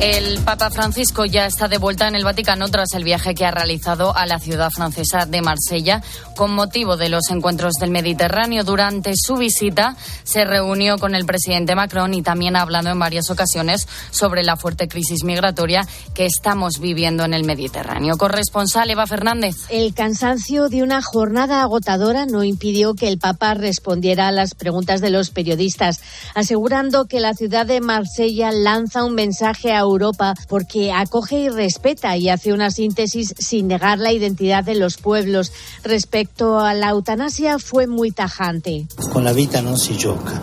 El Papa Francisco ya está de vuelta en el Vaticano tras el viaje que ha realizado a la ciudad francesa de Marsella con motivo de los encuentros del Mediterráneo. Durante su visita se reunió con el presidente Macron y también ha hablado en varias ocasiones sobre la fuerte crisis migratoria que estamos viviendo en el Mediterráneo. Corresponsal Eva Fernández. El cansancio de una jornada agotadora no impidió que el Papa respondiera a las preguntas de los periodistas, asegurando que la ciudad de Marsella lanza un mensaje a Europa porque acoge y respeta y hace una síntesis sin negar la identidad de los pueblos. Respecto a la eutanasia fue muy tajante. Con la vida no se choca,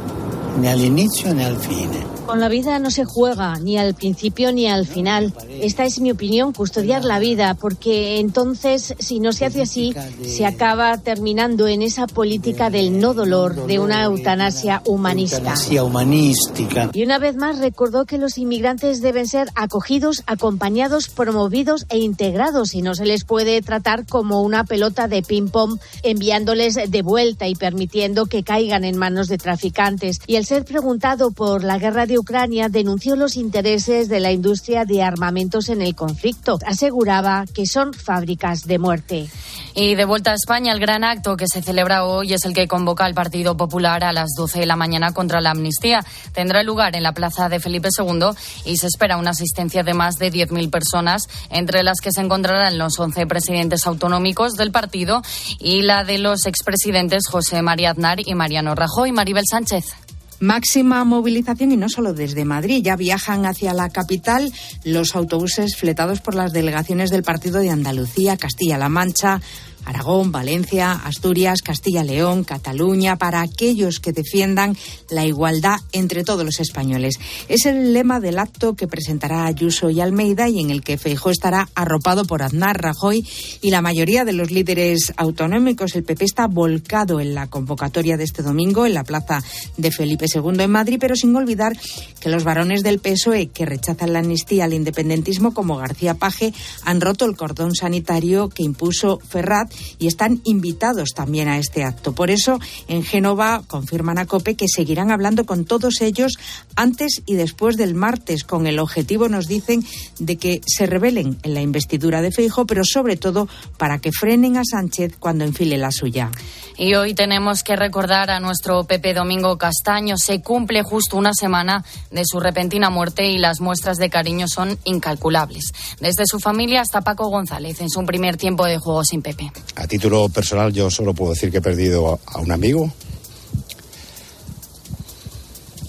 ni al inicio ni al fin. Con la vida no se juega, ni al principio ni al final. Esta es mi opinión, custodiar la vida, porque entonces, si no se hace así, se acaba terminando en esa política del no dolor, de una eutanasia humanista. humanística. Y una vez más recordó que los inmigrantes deben ser acogidos, acompañados, promovidos e integrados y no se les puede tratar como una pelota de ping-pong enviándoles de vuelta y permitiendo que caigan en manos de traficantes. Y el ser preguntado por la guerra de Ucrania denunció los intereses de la industria de armamentos en el conflicto. Aseguraba que son fábricas de muerte. Y de vuelta a España, el gran acto que se celebra hoy es el que convoca al Partido Popular a las 12 de la mañana contra la amnistía. Tendrá lugar en la plaza de Felipe II y se espera una asistencia de más de 10.000 personas, entre las que se encontrarán los 11 presidentes autonómicos del partido y la de los expresidentes José María Aznar y Mariano Rajoy. Maribel Sánchez. Máxima movilización y no solo desde Madrid. Ya viajan hacia la capital los autobuses fletados por las delegaciones del Partido de Andalucía, Castilla-La Mancha, Aragón, Valencia, Asturias, Castilla-León, Cataluña, para aquellos que defiendan la igualdad entre todos los españoles. Es el lema del acto que presentará Ayuso y Almeida y en el que Feijó estará arropado por Aznar, Rajoy y la mayoría de los líderes autonómicos. El PP está volcado en la convocatoria de este domingo en la plaza de Felipe II en Madrid, pero sin olvidar que los varones del PSOE que rechazan la amnistía al independentismo, como García Paje, han roto el cordón sanitario que impuso Ferrat y están invitados también a este acto. Por eso, en Génova confirman a COPE que seguirán hablando con todos ellos antes y después del martes, con el objetivo, nos dicen, de que se rebelen en la investidura de Feijo, pero sobre todo para que frenen a Sánchez cuando enfile la suya. Y hoy tenemos que recordar a nuestro Pepe Domingo Castaño. Se cumple justo una semana de su repentina muerte y las muestras de cariño son incalculables. Desde su familia hasta Paco González en su primer tiempo de juego sin Pepe. A título personal yo solo puedo decir que he perdido a un amigo,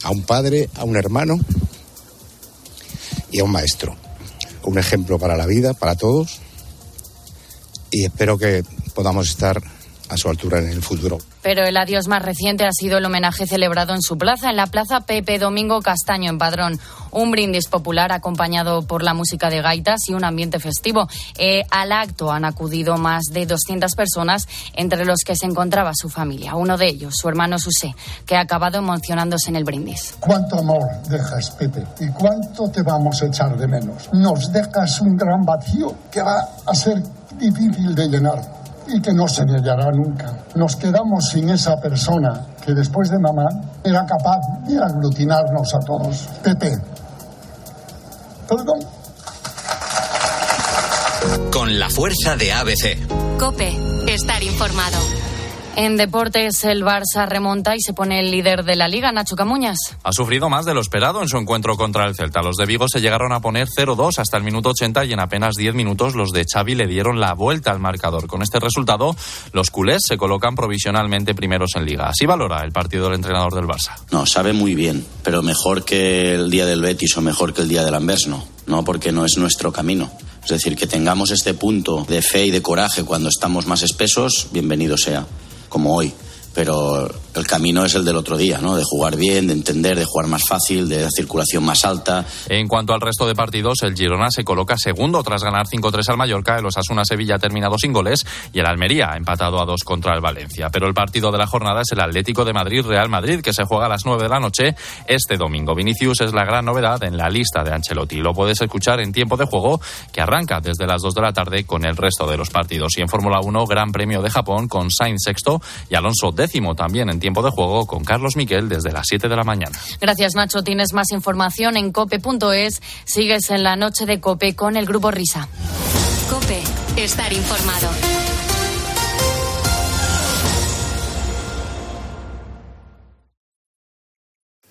a un padre, a un hermano y a un maestro. Un ejemplo para la vida, para todos. Y espero que podamos estar a su altura en el futuro. Pero el adiós más reciente ha sido el homenaje celebrado en su plaza, en la Plaza Pepe Domingo Castaño en Padrón. Un brindis popular acompañado por la música de gaitas y un ambiente festivo. Eh, al acto han acudido más de 200 personas, entre los que se encontraba su familia. Uno de ellos, su hermano Susé, que ha acabado emocionándose en el brindis. ¿Cuánto amor dejas, Pepe? ¿Y cuánto te vamos a echar de menos? Nos dejas un gran vacío que va a ser difícil de llenar y que no se hallará nunca. Nos quedamos sin esa persona que después de mamá era capaz de aglutinarnos a todos. Pepe. Perdón. Con la fuerza de ABC. Cope, estar informado. En deportes, el Barça remonta y se pone el líder de la liga, Nacho Camuñas. Ha sufrido más de lo esperado en su encuentro contra el Celta. Los de Vigo se llegaron a poner 0-2 hasta el minuto 80 y en apenas 10 minutos los de Xavi le dieron la vuelta al marcador. Con este resultado, los culés se colocan provisionalmente primeros en liga. Así valora el partido del entrenador del Barça. No, sabe muy bien, pero mejor que el día del Betis o mejor que el día del Anvers, no. No, porque no es nuestro camino. Es decir, que tengamos este punto de fe y de coraje cuando estamos más espesos, bienvenido sea como hoy. Pero el camino es el del otro día, ¿no? De jugar bien, de entender, de jugar más fácil, de circulación más alta. En cuanto al resto de partidos, el Girona se coloca segundo tras ganar 5-3 al Mallorca, el Osasuna Sevilla ha terminado sin goles y el Almería ha empatado a dos contra el Valencia. Pero el partido de la jornada es el Atlético de Madrid Real Madrid que se juega a las 9 de la noche este domingo. Vinicius es la gran novedad en la lista de Ancelotti. Lo puedes escuchar en tiempo de juego que arranca desde las 2 de la tarde con el resto de los partidos. Y en Fórmula 1, Gran Premio de Japón con Sainz sexto y Alonso décimo también en tiempo de juego con Carlos Miquel desde las 7 de la mañana. Gracias, Nacho. Tienes más información en cope.es. Sigues en la noche de Cope con el Grupo Risa. Cope, estar informado.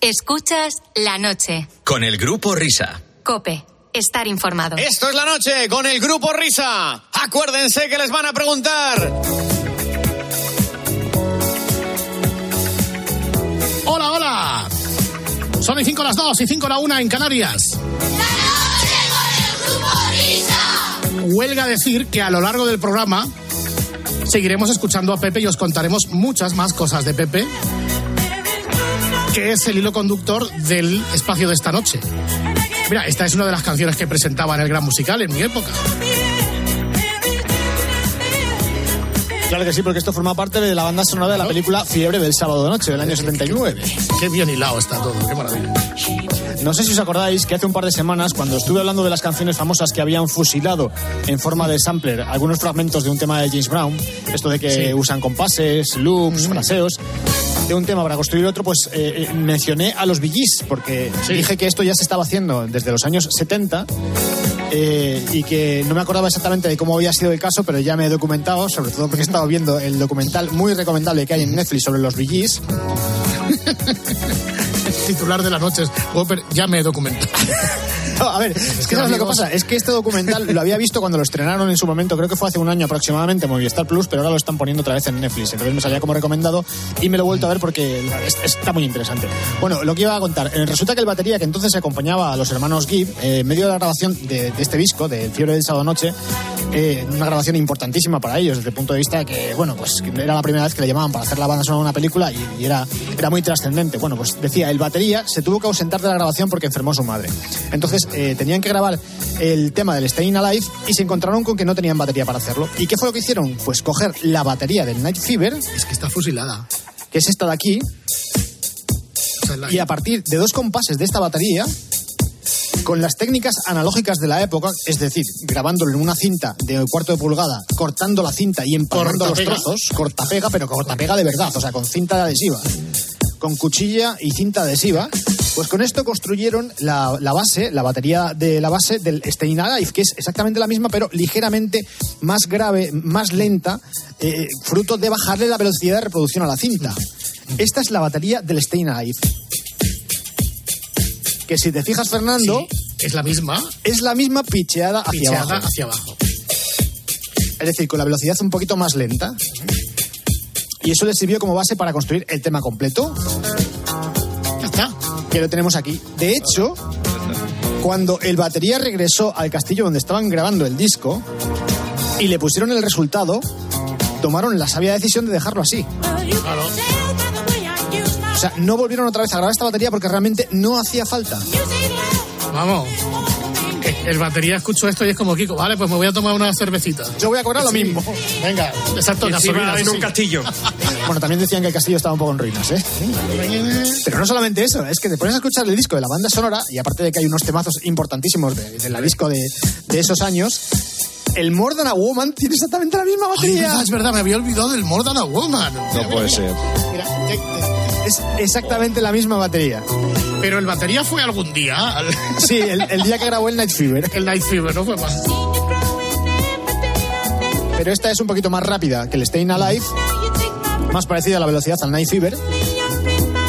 Escuchas la noche. Con el Grupo Risa. Cope, estar informado. Esto es la noche con el Grupo Risa. Acuérdense que les van a preguntar. Hola, hola. Son y 5 las 2 y 5 la 1 en Canarias. Huelga decir que a lo largo del programa seguiremos escuchando a Pepe y os contaremos muchas más cosas de Pepe, que es el hilo conductor del espacio de esta noche. Mira, esta es una de las canciones que presentaba en el Gran Musical en mi época. Claro que sí, porque esto forma parte de la banda sonora de la película Fiebre del sábado de noche, del año 79. Qué bien hilado está todo, qué maravilla. No sé si os acordáis que hace un par de semanas, cuando estuve hablando de las canciones famosas que habían fusilado en forma de sampler algunos fragmentos de un tema de James Brown, esto de que Sí. usan compases, loops, fraseos, de un tema para construir otro, pues eh, eh, mencioné a los Gees, porque dije que esto ya se estaba haciendo desde los años 70 eh, y que no me acordaba exactamente de cómo había sido el caso, pero ya me he documentado, sobre todo porque he estado viendo el documental muy recomendable que hay en Netflix sobre los Gees. Titular de la noche es Whopper, ya me he documentado. No, a ver, es que ¿sabes lo que pasa? Es que este documental lo había visto cuando lo estrenaron en su momento, creo que fue hace un año aproximadamente, en Movistar Plus, pero ahora lo están poniendo otra vez en Netflix. Entonces me salía como recomendado y me lo he vuelto a ver porque es- está muy interesante. Bueno, lo que iba a contar, eh, resulta que el batería que entonces acompañaba a los hermanos Gibb, eh, en medio de la grabación de, de este disco, de Fiebre del Sábado Noche, eh, una grabación importantísima para ellos, desde el punto de vista que, bueno, pues era la primera vez que le llamaban para hacer la banda sonora de una película y, y era, era muy trascendente. Bueno, pues decía, el batería se tuvo que ausentar de la grabación porque enfermó su madre. Entonces eh, tenían que grabar el tema del Staying Alive y se encontraron con que no tenían batería para hacerlo. ¿Y qué fue lo que hicieron? Pues coger la batería del Night Fever. Es que está fusilada. Que es esta de aquí. O sea, la- Y a partir de dos compases de esta batería, con las técnicas analógicas de la época, es decir, grabándolo en una cinta de cuarto de pulgada, cortando la cinta y empalmando los trozos, cortapega, pero cortapega de verdad, o sea, con cinta adhesiva, con cuchilla y cinta adhesiva, pues con esto construyeron la, la base, la batería de la base del Staying Alive, que es exactamente la misma, pero ligeramente más grave, más lenta, eh, fruto de bajarle la velocidad de reproducción a la cinta. Esta es la batería del Staying Alive. Que si te fijas, Fernando, es la misma. Es la misma picheada hacia Picheada abajo. hacia abajo. Es decir, con la velocidad un poquito más lenta. Y eso le sirvió como base para construir el tema completo. Que lo tenemos aquí. De hecho, cuando el batería regresó al castillo donde estaban grabando el disco y le pusieron el resultado, tomaron la sabia decisión de dejarlo así. O sea, no volvieron otra vez a grabar esta batería porque realmente no hacía falta. Vamos. El batería escucho esto y es como Kiko, vale, pues me voy a tomar una cervecita. Yo voy a cobrar lo Sí. mismo. Venga, exacto, gasolina. en un sí. castillo. Bueno, también decían que el castillo estaba un poco en ruinas, ¿eh? Pero no solamente eso, es que te pones a escuchar el disco de la banda sonora, y aparte de que hay unos temazos importantísimos de, de la disco de, de esos años, el More Than a Woman tiene exactamente la misma Ay, batería. verdad, es verdad, me había olvidado del More Than a Woman. No puede ser. Mira, te- te- es exactamente la misma batería. Pero el batería fue algún día. Sí, el, el día que grabó el Night Fever. El Night Fever, no fue más. Pero esta es un poquito más rápida que el Staying Alive, más parecida a la velocidad al Night Fever.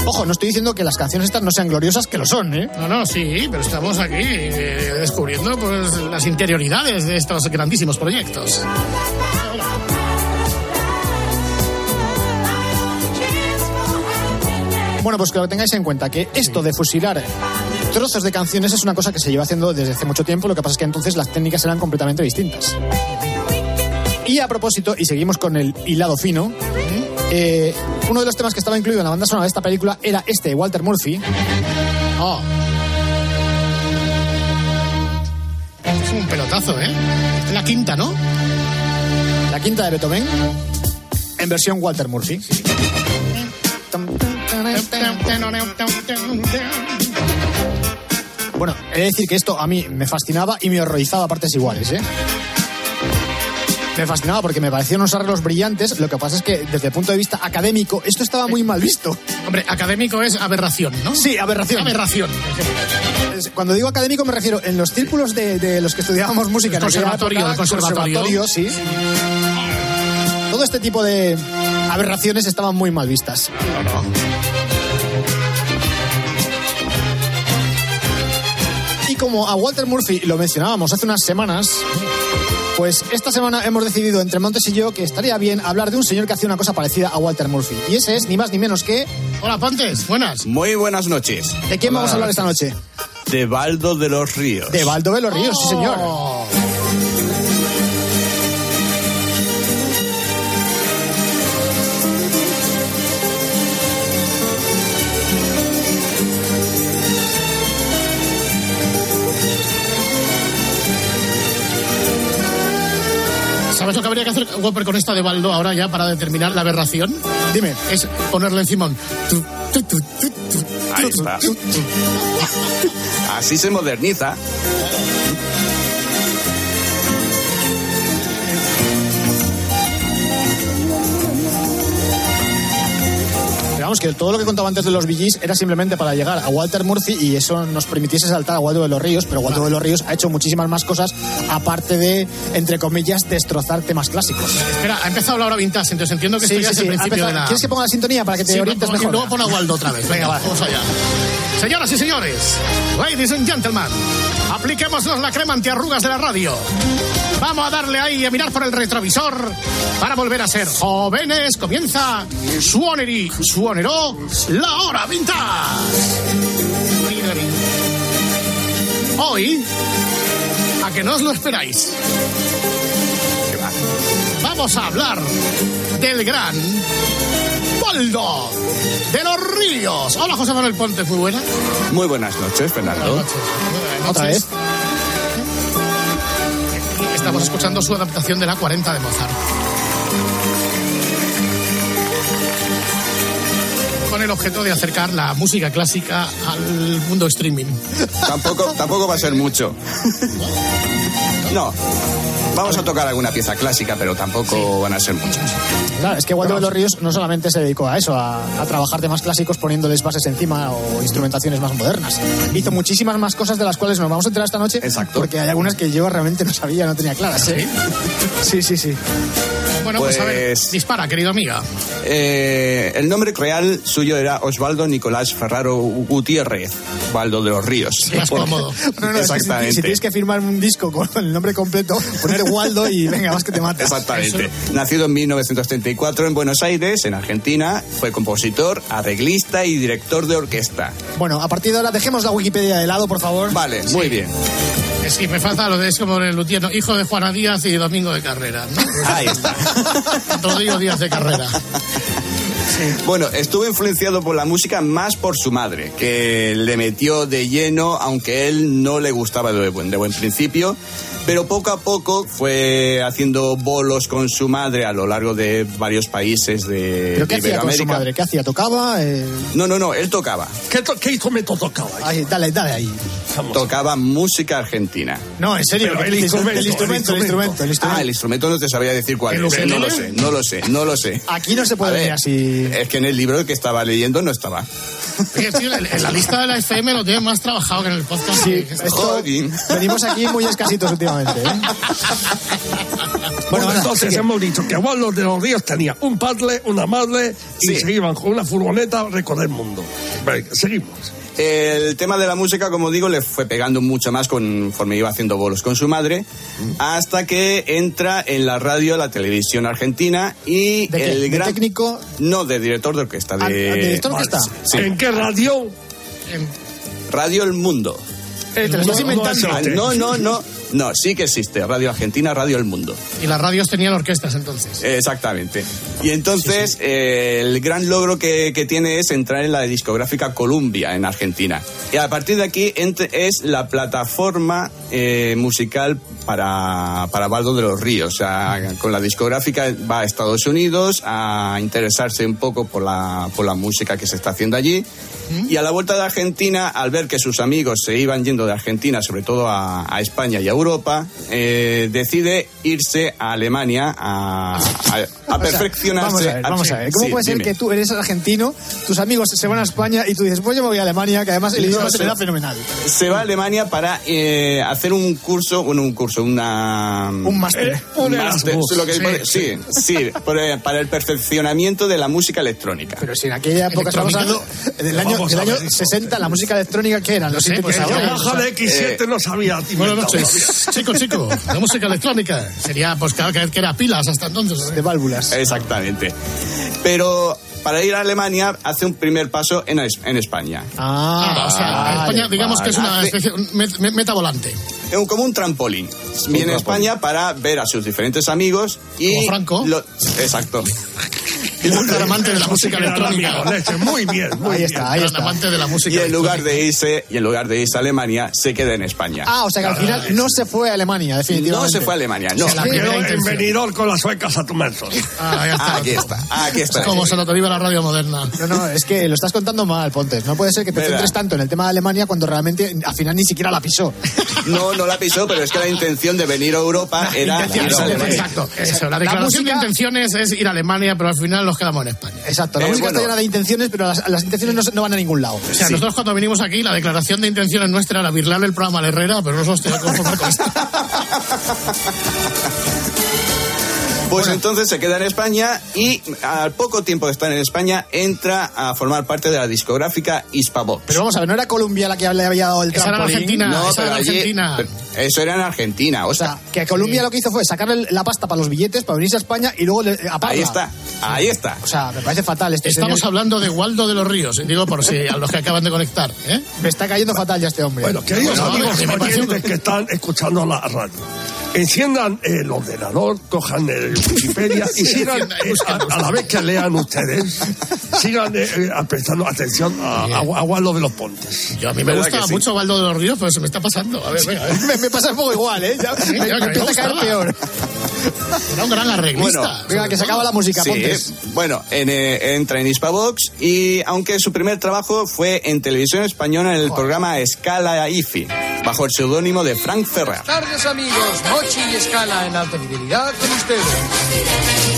Ojo, no estoy diciendo que las canciones estas no sean gloriosas, que lo son, ¿eh? No, no, sí, pero estamos aquí eh, descubriendo pues, las interioridades de estos grandísimos proyectos. Bueno, pues que lo tengáis en cuenta, que esto de fusilar trozos de canciones es una cosa que se lleva haciendo desde hace mucho tiempo, lo que pasa es que entonces las técnicas eran completamente distintas. Y a propósito, y seguimos con el hilado fino, eh, uno de los temas que estaba incluido en la banda sonora de esta película era este, Walter Murphy. Oh. Es un pelotazo, ¿eh? Es la quinta, ¿no? La quinta de Beethoven, en versión Walter Murphy. Bueno, he de decir que esto a mí me fascinaba y me horrorizaba a partes iguales, ¿eh? Me fascinaba porque me parecían unos arreglos brillantes. Lo que pasa es que desde el punto de vista académico esto estaba muy mal visto. Hombre, académico es aberración, ¿no? Sí, aberración. Aberración. Cuando digo académico me refiero en los círculos de, de los que estudiábamos música. El en aquella conservatorio, época, el conservatorio. sí. Todo este tipo de aberraciones estaban muy mal vistas. Y como a Walter Murphy lo mencionábamos hace unas semanas, pues esta semana hemos decidido entre Montes y yo que estaría bien hablar de un señor que hacía una cosa parecida a Walter Murphy. Y ese es ni más ni menos que... Hola, Pontes, buenas. Muy buenas noches. ¿De quién vamos a hablar esta noche? De Baldo de los Ríos. De Baldo de los Ríos, sí señor. ¿Sabes lo que habría que hacer, Whopper, con esta de Baldo ahora ya para determinar la aberración? Dime. Es ponerle encima un... tu, tu, tu, tu, tu, Ahí está. Así se moderniza. Vamos, que todo lo que contaba antes de los VGs era simplemente para llegar a Walter Murphy y eso nos permitiese saltar a Waldo de los Ríos, pero Waldo de los Ríos ha hecho muchísimas más cosas aparte de, entre comillas, destrozar temas clásicos. Espera, ha empezado la hora vintage, entonces entiendo que Sí, esto ya sí, es sí, el principio empezado- de la... ¿Quieres que ponga la sintonía para que te Sí, orientes mejor? luego pon a Waldo otra vez. Venga, va, vamos allá. Señoras y señores, ladies and gentlemen, apliquémonos la crema antiarrugas de la radio. Vamos a darle ahí a mirar por el retrovisor para volver a ser jóvenes. Comienza Suoneri, Suoneró, la hora vintage. Hoy, a que no os lo esperáis, vamos a hablar del gran Baldo de los Ríos. Hola, José Manuel Ponte, muy buena. Muy buenas noches, Fernando. Otra vez. Estamos escuchando su adaptación de la 40 de Mozart. Con el objeto de acercar la música clásica al mundo streaming. Tampoco, tampoco va a ser mucho. No. Vamos a tocar alguna pieza clásica, pero tampoco van a ser muchas. Claro, es que Waldo de los Ríos no solamente se dedicó a eso, a, a trabajar temas clásicos poniéndoles bases encima o instrumentaciones más modernas. Hizo muchísimas más cosas de las cuales nos vamos a enterar esta noche. Exacto. Porque hay algunas que yo realmente no sabía, no tenía claras. ¿eh? Sí, sí, sí. Bueno, pues, a ver, Pues- dispara, querido amiga. Eh, el nombre real suyo era Osvaldo Nicolás Ferraro Gutiérrez, Baldo de los Ríos. Más Por- cómodo. No, no, es que si- Exactamente. Si, tienes que firmar un disco con el nombre completo, poner Waldo y venga, vas que te matas. Exactamente. Nacido en 1934 en Buenos Aires, en Argentina, fue compositor, arreglista y director de orquesta. Bueno, a partir de ahora dejemos la Wikipedia de lado, por favor. Vale, muy bien. Es que me falta lo de es como el Lutiano, hijo de Juana Díaz y Domingo de Carrera. ¿no? Ahí está. Rodrigo Díaz de Carrera. Bueno, estuvo influenciado por la música más por su madre, que le metió de lleno, aunque él no le gustaba de buen, de buen principio. Pero poco a poco fue haciendo bolos con su madre a lo largo de varios países de, ¿Pero qué de hacía con su madre? ¿Qué hacía? ¿Tocaba? Eh, No, no, no, él tocaba. ¿Qué, to- qué instrumento tocaba? ahí, dale, dale ahí. Tocaba música argentina. No, en serio, Pero el el, instrumento, el instrumento, el instrumento, el instrumento. Ah, el instrumento no te sabría decir cuál ¿El es. ¿eh? No lo sé, no lo sé, no lo sé. Aquí no se puede ver, así. Es que en el libro que estaba leyendo no estaba. Oye, tío, en la lista de la FM lo tiene más trabajado que en el podcast. Sí, esto, venimos aquí muy escasitos últimamente. ¿Eh? Bueno, entonces sigue. hemos dicho que Waldo de los Ríos tenía un padre, una madre y Sí. se iban con una furgoneta a recorrer el mundo. Venga, seguimos. El tema de la música, como digo, le fue pegando mucho más conforme iba haciendo bolos con su madre, hasta que entra en la radio, la televisión argentina y ¿De qué? el ¿De gran técnico? no de director de orquesta, Ah, de ¿de director de orquesta? sí. ¿En qué radio? Radio El Mundo. Eh, te lo estás No, no inventando. Ah, no, no, no, No, sí que existe. Radio Argentina, Radio El Mundo. Y las radios tenían orquestas entonces. Exactamente. Y entonces eh, el gran logro que, que tiene es entrar en la discográfica Columbia en Argentina. Y a partir de aquí es la plataforma eh, musical para, para Baldo de los Ríos. O sea, con la discográfica va a Estados Unidos a interesarse un poco por la, por la música que se está haciendo allí. Y a la vuelta de Argentina, al ver que sus amigos se iban yendo de Argentina, sobre todo a, a España y a Europa, eh, decide irse a Alemania a, a- a O sea, perfeccionarse. Vamos a ver, vamos a ver. ¿Cómo Sí, puede ser dime. que tú eres argentino, tus amigos se van a España y tú dices, pues yo me voy a Alemania, que además el idioma se se- me da fenomenal? Se va a Alemania para eh, hacer un curso, bueno, un curso, una... Un máster. Un Un máster, Erasmus. lo que- Sí, sí, sí, por, eh, para el perfeccionamiento de la música electrónica. Pero si en aquella época estamos hablando del año, Vamos del año ver. 60, la música electrónica, ¿qué eran? Los sé, pues, sintetizadores. La caja de X7 no sabía. Buenas noches, chico, chico. La música electrónica sería, pues claro, que que era pilas hasta entonces. De Exactamente. Pero para ir a Alemania hace un primer paso en, Es- en España. Ah, o sea, España, digamos que es una especie, un met- met- metavolante. Es un- como un trampolín. Viene a España para ver a sus diferentes amigos y... Como Franco. lo- exacto. Y un gran amante de la música electrónica. Muy bien, muy Ahí bien. está, ahí está. amante de la música Y en lugar de irse, y en lugar de irse a Alemania, se queda en España. Ah, o sea que al final no se fue a Alemania, no definitivamente. se fue a Alemania, no. Se la Quedó en. Benidorm con las suecas a tu merced. Ah. Aquí está, aquí está. Como se lo deriva la radio moderna. No, no, es que lo estás contando mal, Pontes. No puede ser que te centres tanto en el tema de Alemania cuando realmente al final ni siquiera la pisó. No, no la pisó, pero es que la intención de venir a Europa era Intenciones, ir a Alemania. exacto, eso. La La declaración música- de intenciones es ir a Alemania, pero al final nos quedamos en España. Exacto, la Eh, música bueno. está llena de intenciones, pero las, las intenciones no, se- no van a ningún lado. O sea, nosotros cuando venimos aquí, la declaración de intenciones nuestra era virlarle el programa a la Herrera, pero nosotros tenemos que conformar con esto. Pues entonces se queda en España y al poco tiempo de estar en España entra a formar parte de la discográfica Hispavox. Pero vamos a ver, ¿no era Colombia la que le había dado el Esa trampolín? No, esa era allí- Argentina. eso era en Argentina, o O sea, que Colombia lo que hizo fue sacarle la pasta para los billetes para venirse a España y luego le, a Parla. ahí está, ahí está. O sea, me parece fatal este Estamos señor. hablando de Waldo de los Ríos, digo por si a los que acaban de conectar. ¿eh? Me está cayendo fatal ya este hombre. Bueno, queridos Bueno, amigos me parece oyentes un- que están escuchando la radio, enciendan el ordenador, cojan el Wikipedia y sigan, eh, a, a la vez que lean ustedes, sigan eh, eh, prestando atención a, a, a Waldo de los Pontes. Yo a mí me ¿Verdad gusta sí? mucho Waldo de los Ríos, pero se me está pasando. A ver, venga, a ver. me, me pasa un poco igual, ¿eh? Ya, Sí, me, empieza a caer peor. Era un gran arreglista. Bueno, Venga, que se acaba la música, Sí, Pontes. bueno, en, eh, entra en Hispavox y aunque su primer trabajo fue en televisión española en el programa Escala IFI, bajo el seudónimo de Frank Ferrer. tardes amigos, Mochi y Escala en alta fidelidad con ustedes.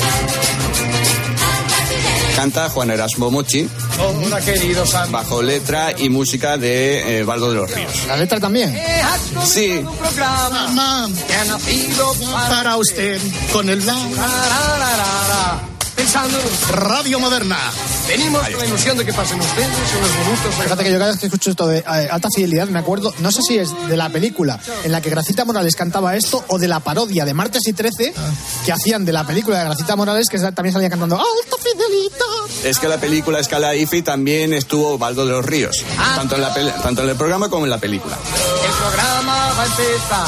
Canta Juan Erasmo Mochi Hola queridos amigos. bajo letra y música de eh, Baldo de los Ríos. La letra también. Sí. un programa Mamá, que ha nacido para... para usted con el la Pensando, radio moderna. venimos con la ilusión de que pasen ustedes unos minutos. Fíjate que yo cada vez que escucho esto de eh, alta fidelidad me acuerdo, no sé si es de la película en la que Gracita Morales cantaba esto o de la parodia de Martes y Trece que hacían de la película de Gracita Morales que también salía cantando alta fidelidad. Es que la película Escala IFI también estuvo Baldo de los Ríos, tanto en, la tanto en el programa como en la película. El programa va a empezar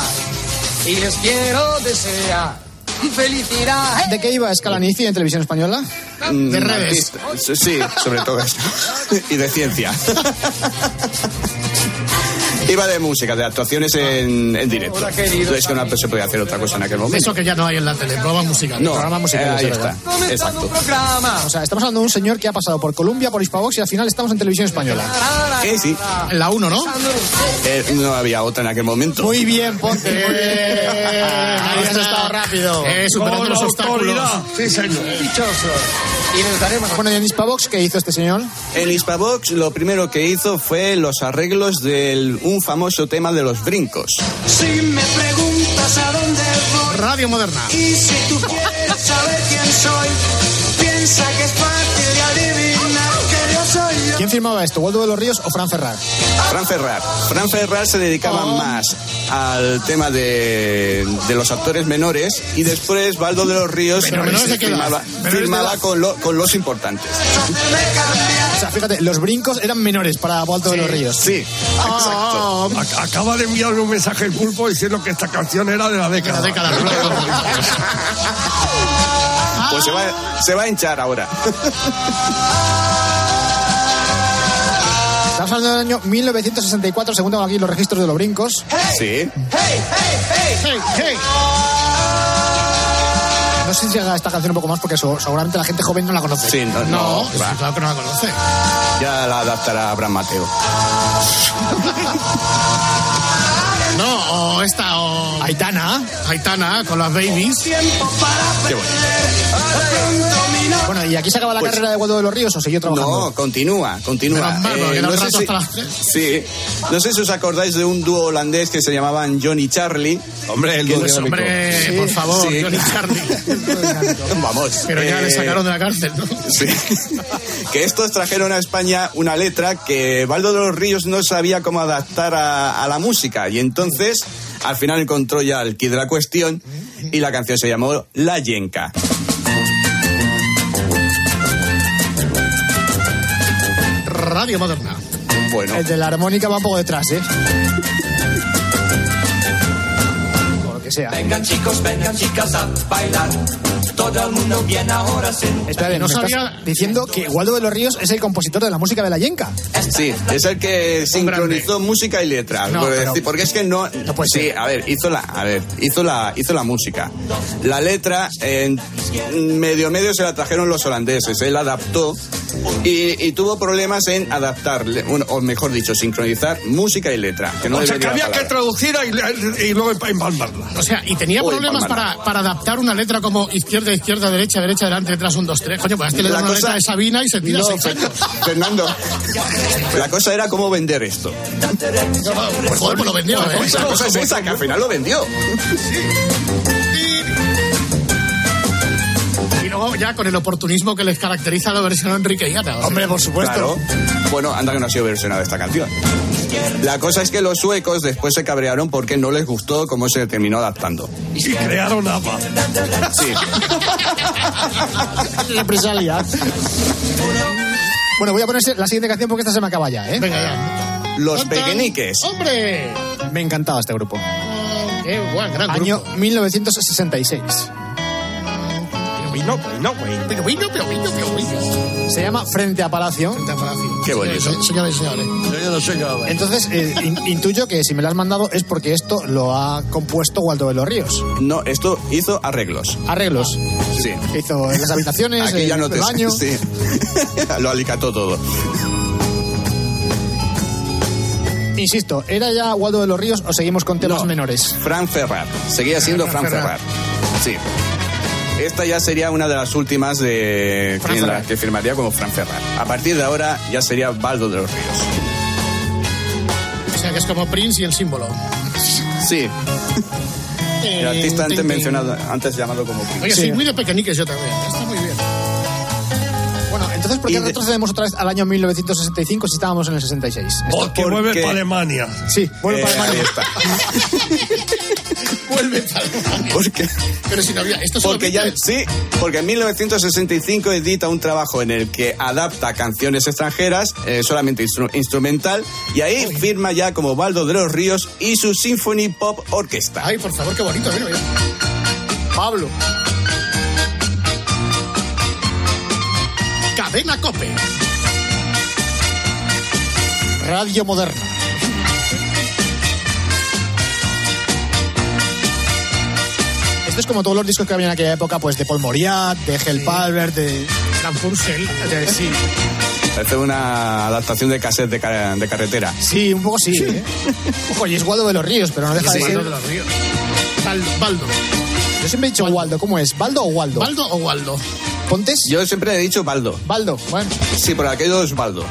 y les quiero desear felicidad. ¿De qué iba Escalanici en televisión española? Mm, De redes. Sí, sobre todo eso. y de ciencia. Iba de música, de actuaciones en, en directo. Hola, querido. Es que no se podía hacer otra cosa en aquel momento. Eso que ya no hay en la tele, programa musical. No, programa musical, eh, ahí es está. Exacto. un programa. O sea, estamos hablando de un señor que ha pasado por Colombia, por Hispavox y al final estamos en televisión española. Eh, sí. La 1, ¿no? Eh, no había otra en aquel momento. Muy bien, Ponte. muy bien. Ahí Esto estado rápido. Eh, superando los obstáculos. Sí, señor. Dichosos. Y les daremos Bueno, y en Hispavox, ¿qué hizo este señor? En Hispavox lo primero que hizo fue los arreglos de un famoso tema de los brincos. Si me preguntas a dónde voy Radio moderna. y si tú quieres saber quién soy, piensa que es fácil de adivinar que yo soy yo. ¿Quién ¿Quién firmaba esto? ¿Waldo de los Ríos o Fran Ferrar? Fran Ferrar. Fran Ferrar se dedicaba más al tema de, de los actores menores y después Baldo de los Ríos Pero menores de qué edad? firmaba, Menores de firmaba edad. con, lo- con los importantes. O sea, fíjate, los brincos eran menores para Waldo de los Ríos. Sí. Exacto. Ac- Acaba de enviarme un mensaje el pulpo diciendo que esta canción era de la década. La década, claro. Pues se va, se va a hinchar ahora. Estamos hablando del año 1964, según tengo aquí los registros de los brincos. Sí. Hey, hey. No sé si llega esta canción un poco más porque so- seguramente la gente joven no la conoce. Sí, no, No, va. claro que no la conoce. Ya la adaptará Abraham Mateo. No, o esta, o Aitana. Aitana con las babies. Qué bonito. Bueno, ¿y aquí se acaba la Pues- carrera de Waldo de los Ríos o siguió trabajando? No, continúa, continúa. Menos mal, porque Eh, no, sé si, sí, no sé si os acordáis de un dúo holandés que se llamaban Johnny Charlie. Hombre, el dúo Pues, hombre, Sí, por favor, sí. Johnny Charlie. Vamos. Pero ya le eh, sacaron de la cárcel, ¿no? Sí. que estos trajeron a España una letra que Baldo de los Ríos no sabía cómo adaptar a, a la música y entonces al final encontró ya el kit de la cuestión y la canción se llamó La Yenca. Radio Moderna. Bueno, El de la armónica va un poco detrás, ¿eh? Sea. Vengan chicos, vengan chicas a bailar. Todo el mundo bien ahora sin. Espera, No ¿me estás sabía- diciendo que Waldo de los Ríos es el compositor de la música de la Yenca. sí, es el que sincronizó música y letra. No, pero- porque es que no, No puede sí, ser. a ver, hizo la, a ver, hizo la, hizo la música. La letra en medio medio se la trajeron los holandeses. Él adaptó y, y tuvo problemas en adaptarle, bueno, o mejor dicho, sincronizar música y letra. Que no o sea, que había que traducir y, y luego empalmarla. O sea, y tenía Uy, problemas para, para adaptar una letra como izquierda, izquierda, derecha, derecha, delante, detrás, un, dos, tres. Coño, pues este le La da una cosa- letra de Sabina y se tira No, seis años. Fernando, la cosa era cómo vender esto. Pues joder, pues lo vendió, ¿eh? La cosa es esa, que al final lo vendió. Y luego ya con el oportunismo que les caracteriza la versión enriqueñana. o sea. Hombre, por supuesto. Claro. Bueno, anda que no ha sido versionada esta canción. La cosa es que los suecos después se cabrearon porque no les gustó cómo se terminó adaptando. Y crearon ABBA. Sí. Represalia. Bueno, voy a poner la siguiente canción porque esta se me acaba ya, ¿eh? Venga, ya. Los Tan, tan. pequeñiques. ¡Hombre! Me encantaba este grupo. ¡Qué buen gran Año grupo! 1966. Vino, vino, güey. Pero vino, pero vino, pero vino. Se llama Frente a Palacio. Qué bonito. Sí, Señores y señores. Yo no sé nada. Entonces, eh, in- intuyo que si me lo has mandado es porque esto lo ha compuesto Waldo de los Ríos. No, esto hizo arreglos. Arreglos. Sí. Hizo en las habitaciones, Aquí ya en no el te baño. Sí. Lo alicató todo. Insisto, ¿era ya Waldo de los Ríos o seguimos con temas No. menores? Fran Ferrar. Seguía siendo Fran Fran Ferrar. Ferrar. Sí. Esta ya sería una de las últimas de que, la que firmaría como Fran Ferrar. A partir de ahora ya sería Baldo de los Ríos. O sea, que es como Prince y el símbolo. Sí. El artista antes mencionado, antes llamado como Prince. Oye, Sí. sí, muy de pequeñiques yo también. Está muy bien. Bueno, entonces, ¿por qué retrocedemos otra vez al año 1965 si estábamos en el 66? Porque Porque- mueve para Alemania. Sí, vuelve Eh, para ahí Alemania. está. Vuelve para Alemania. Porque, Pero si no había. Esto porque ya, sí, porque en 1965 edita un trabajo en el que adapta canciones extranjeras, eh, solamente instru- instrumental, y ahí firma ya como Baldo de los Ríos y su Symphony Pop Orquesta. Ay, por favor, qué bonito. Mira, mira. Pablo. Cadena Cope. Radio Moderna. Es como todos los discos que había en aquella época, pues de Paul Moriat, de Hell Palmer, de... Gran Purcell. de- sí, Parece una adaptación de cassette de, ca- de carretera. sí, un poco sí, ¿eh? Ojo, y es Waldo de los Ríos, pero no deja de Baldo ser... de los Ríos. Baldo. Baldo. Yo siempre he dicho Waldo, ¿cómo es? ¿Baldo o Waldo? ¿Baldo o Waldo? ¿Pontes? Yo siempre he dicho Baldo. Baldo, bueno. Sí, por aquello es Baldo.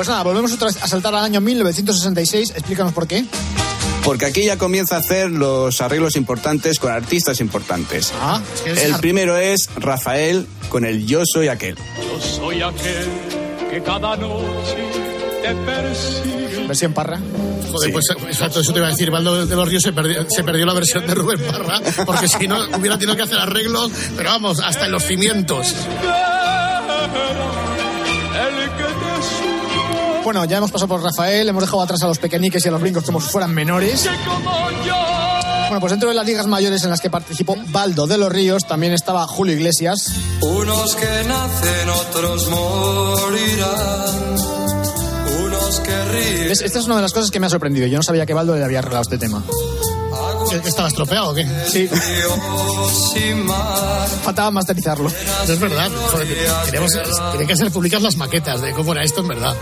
Pues nada, volvemos otra vez a saltar al año 1966. Explícanos por qué. Porque aquí ya comienza a hacer los arreglos importantes con artistas importantes. Ah, es que es El ar- primero es Rafael con el Yo soy aquel. Yo soy aquel que cada noche te persigue. Versión parra. Joder, pues exacto, eso te iba a decir. Valdo de los Ríos se perdió, se perdió la versión de Rubén Parra, porque si no hubiera tenido que hacer arreglos, pero vamos, hasta en los cimientos. Bueno, ya hemos pasado por Rafael, hemos dejado atrás a los pequeñiques y a los brincos como si fueran menores. Bueno, pues dentro de las ligas mayores en las que participó Baldo de los Ríos también estaba Julio Iglesias. Unos que nacen, otros morirán. Unos que ríen. Es- Esta es una de las cosas que me ha sorprendido. Yo no sabía que Baldo le había arreglado este tema. ¿Que- que ¿Estaba estropeado o qué? Sí, faltaba masterizarlo. No es verdad. Joder, queremos, tienen que ser públicas las maquetas de cómo era esto en verdad.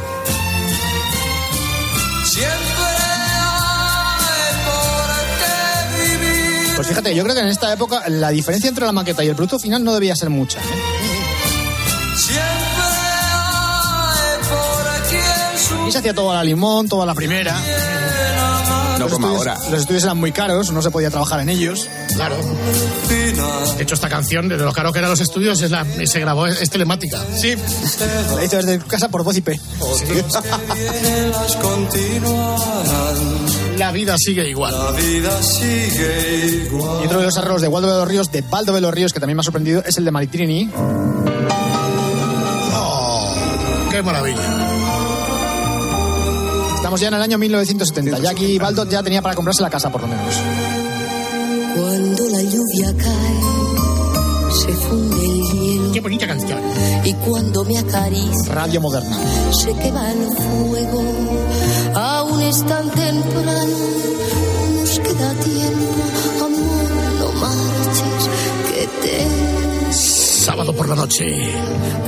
Pues fíjate, yo creo que en esta época la diferencia entre la maqueta y el producto final no debía ser mucha. ¿eh? Aquí se hacía todo a la limón, toda la primera. Los estudios- ahora. Los estudios eran muy caros, no se podía trabajar en ellos. Claro. De hecho, esta canción, de lo caro que eran los estudios, es la, se grabó, es telemática. Sí. La hizo desde casa por voz IP. continuarán. La vida sigue igual. La vida sigue igual. Y otro de los arreglos de Waldo de los Ríos, de Baldo de los Ríos, que también me ha sorprendido, es el de Maritrini. Oh, ¡Qué maravilla! Estamos ya en el año 1970. Ya aquí Baldo ya tenía para comprarse la casa, por lo menos. Cuando la lluvia cae, se funde el hielo. ¡Qué bonita canción! Y cuando me acaricia, Radio moderna. se quema el fuego. Aún es tan temprano, nos queda tiempo. Amor, no marches, que te... Sábado por la noche.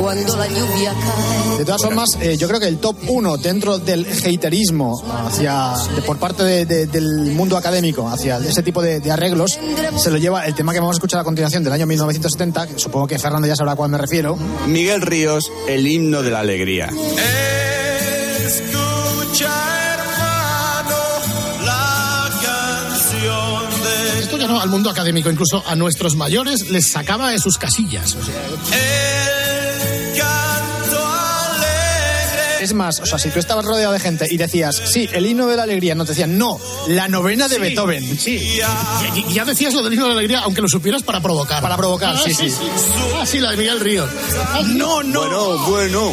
Cuando la lluvia cae, De todas formas, eh, yo creo que el top 1 dentro del haterismo hacia, de- por parte de- de- del mundo académico hacia ese tipo de, de arreglos se lo lleva el tema que vamos a escuchar a continuación del año 1970, que supongo que Fernando ya sabrá a cuál me refiero. Miguel Ríos, el himno de la alegría. Escucha, no al mundo académico, incluso a nuestros mayores les sacaba de sus casillas. O sea. Es más, o sea, si tú estabas rodeado de gente y decías, sí, el himno de la alegría, no te decían, no, la novena de Sí, Beethoven. Sí. Y, y ya decías lo del himno de la alegría, aunque lo supieras para provocar. Para provocar, Ah, sí, sí. Ah, sí, la de Miguel Ríos. No, no. Bueno, bueno.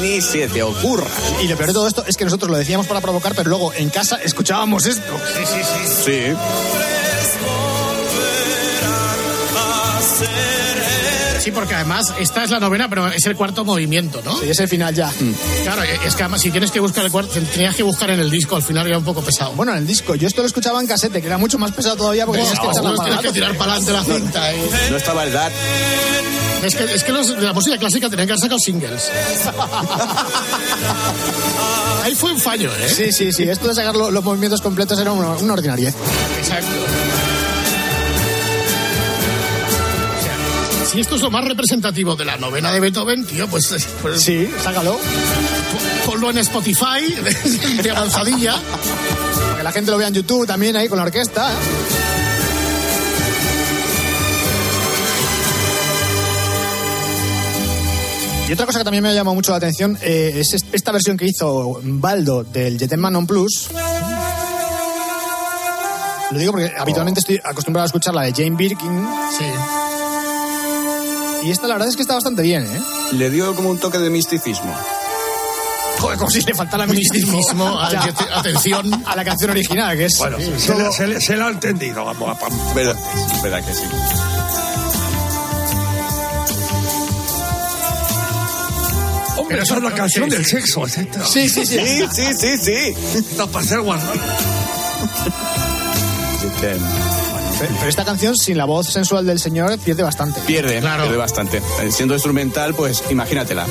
Ni se te ocurra. Y lo peor de todo esto es que nosotros lo decíamos para provocar, pero luego en casa escuchábamos esto. Sí, sí, sí. Sí. Sí, porque además esta es la novena, pero es el cuarto movimiento, ¿no? Sí, es el final ya. Claro, es que además si tienes que buscar el cuarto, tenías que buscar en el disco, al final era un poco pesado. Bueno, en el disco, yo esto lo escuchaba en casete, que era mucho más pesado todavía porque tenías que tienes que tirar para adelante la cinta. ¿eh? No estaba el DAT. Es que, es que los la música clásica tenían que haber sacado singles. Ahí fue un fallo, ¿eh? Sí, sí, sí. Esto de sacar lo- los movimientos completos era una, una. Exacto. Si esto es lo más representativo de la novena de Beethoven, tío, pues, pues Sí, sácalo. ponlo en Spotify de avanzadilla. Para que la gente lo vea en YouTube también ahí con la orquesta. Y otra cosa que también me ha llamado mucho la atención eh, es est- esta versión que hizo Baldo del Jetemman Non Plus. Lo digo porque habitualmente estoy acostumbrado a escuchar la de Jane Birkin. Sí. Y esta la verdad es que está bastante bien, ¿eh? Le dio como un toque de misticismo. Joder, como si le faltara misticismo. Atención. A la canción original, que es... Bueno, Sí, se, todo- le, se le- se le ha entendido. Vamos a. ¿Verdad? ¿Verdad que sí? Hombre, esa es la canción del sexo, etc. Sí, sí, sí. Sí, sí, sí, sí. Está para ser guardado. Pero esta canción, sin la voz sensual del señor, pierde bastante. Pierde, Claro. pierde bastante. Eh, Siendo instrumental, pues imagínatela.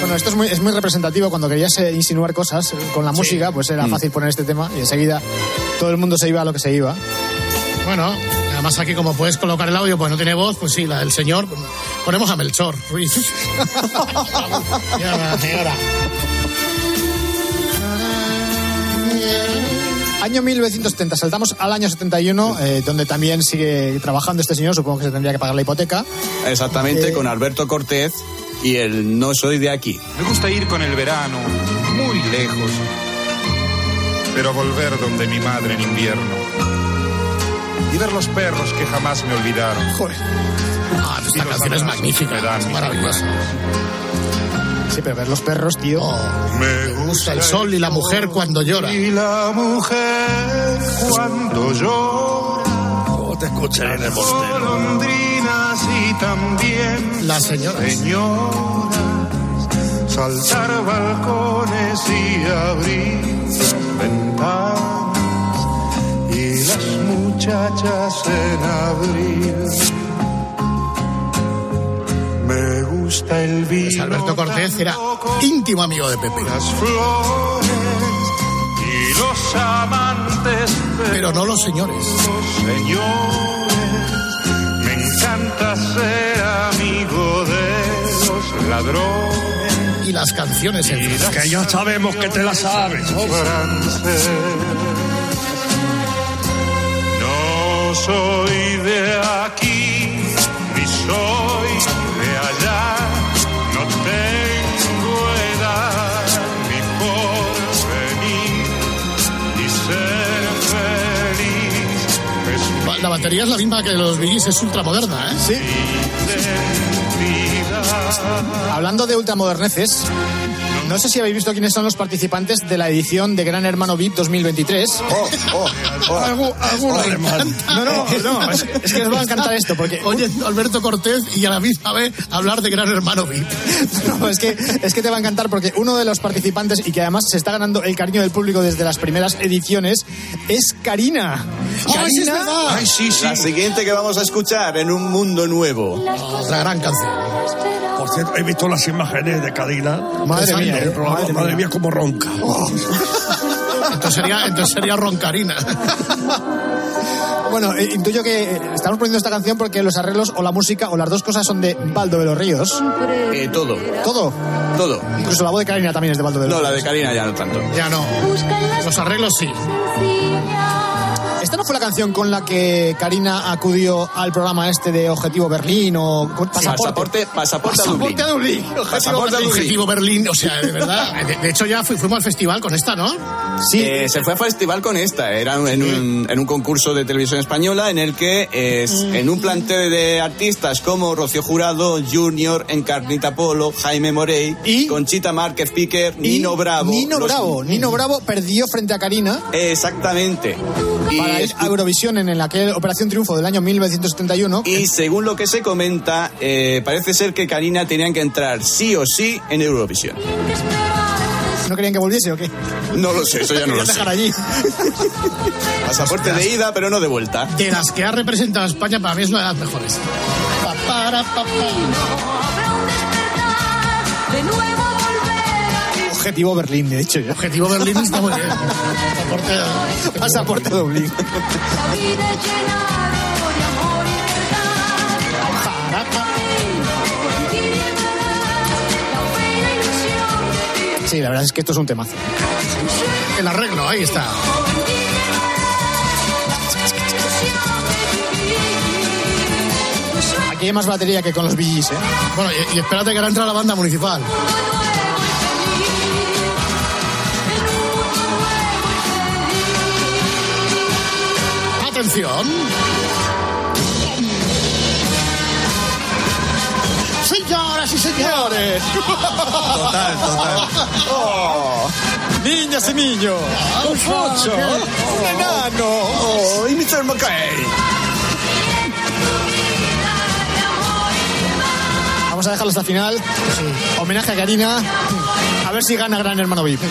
Bueno, esto es muy, es muy representativo. Cuando querías eh, insinuar cosas eh, con la música, pues era fácil poner este tema y enseguida todo el mundo se iba a lo que se iba. Bueno, además aquí como puedes colocar el audio, pues no tiene voz, pues sí, la del señor. Ponemos a Melchor Ruiz. Año 1970, saltamos al año 71, eh, donde también sigue trabajando este señor, supongo que se tendría que pagar la hipoteca. Exactamente, Eh, con Alberto Cortés y el No soy de aquí. Me gusta ir con el verano muy lejos, pero volver donde mi madre en invierno. Y ver los perros que jamás me olvidaron. Joder. Ah, Y esta canción es magnífica, es maravillosa. Sí, pero ver los perros, tío. Me gusta el sol y la mujer cuando llora. Y la mujer cuando llora. No te escucharé en el bostero. Y también Las señoras. señoras. Saltar balcones y abrir ventanas. Y las muchachas en abril. Gusta el vino. Pues Alberto Cortés era íntimo amigo de Pepe. Las flores y los amantes. Pero no los señores. Los señores. Me encanta ser amigo de los ladrones. Y las canciones en las Que ya sabemos que te la sabes. No soy de aquí, ni soy La batería es la misma que de los Billys, es ultramoderna, ¿eh? Sí. Hablando de ultramoderneces, no sé si habéis visto quiénes son los participantes de la edición de Gran Hermano VIP 2023. Oh, oh, oh. Le encanta. No, no, no, es, es que os va a encantar esto, porque Oye, Alberto Cortés y a la misma vez hablar de Gran Hermano VIP. No, es que, es que te va a encantar porque uno de los participantes y que además se está ganando el cariño del público desde las primeras ediciones es Karina. ¡Ay, sí, es verdad! Ay, sí, sí. La siguiente que vamos a escuchar en un mundo nuevo. Otra gran canción. Por cierto, he visto las imágenes de Karina. Madre mía, en el programa. madre Madre, mía. mía, cómo ronca. Entonces sería, entonces sería Roncarina. Bueno, eh, intuyo que eh, estamos poniendo esta canción porque los arreglos o la música o las dos cosas son de Baldo de los Ríos. Eh, todo, Todo. todo. Incluso la voz de Karina también es de Baldo de los No, la de Ríos. Karina ya no tanto. Ya no. Los arreglos sí. ¿Esta no fue la canción con la que Karina acudió al programa este de Objetivo Berlín o Pasaporte? Pasaporte, pasaporte, a Dublín. Pasaporte a Dublín. Pasaporte a Dublín. Objetivo Berlín, o sea, de verdad. De, de hecho, ya fui- fuimos al festival con esta, ¿no? Sí. Eh, se fue a festival con esta. Era en un, en un concurso de televisión española en el que eh, en un plantel de artistas como Rocío Jurado, Junior, Encarnita Polo, Jaime Morey, Y- Conchita Márquez Piquer, Nino Bravo. Nino los- Bravo. Nino Bravo perdió frente a Karina Exactamente. Y, Eurovisión en la aquel Operación Triunfo del año 1971. y según lo que se comenta, eh, parece ser que Karina tenían que entrar sí o sí en Eurovisión. ¿No querían que volviese o qué? No lo sé, eso ya no lo sé. allí. Pasaporte de ida, pero no de vuelta. De las que ha representado a España, para mí es una de las mejores. Pa, para, pa, pa. Objetivo Berlín, de hecho yo. Objetivo Berlín está muy bien. Pasaporte- Pasaporte Dublín. Sí, la verdad es que esto es un temazo. El arreglo, ahí está. Aquí hay más batería que con los BGs, ¿eh? Bueno, y, y espérate que ahora entra la banda municipal. Atención. Señoras y señores. Total, total. Oh, niñas y niños. Un focho. Un enano. Oh, y Mr. McKay. Vamos a dejarlo hasta el final. Homenaje a Karina. A ver si gana Gran Hermano VIP.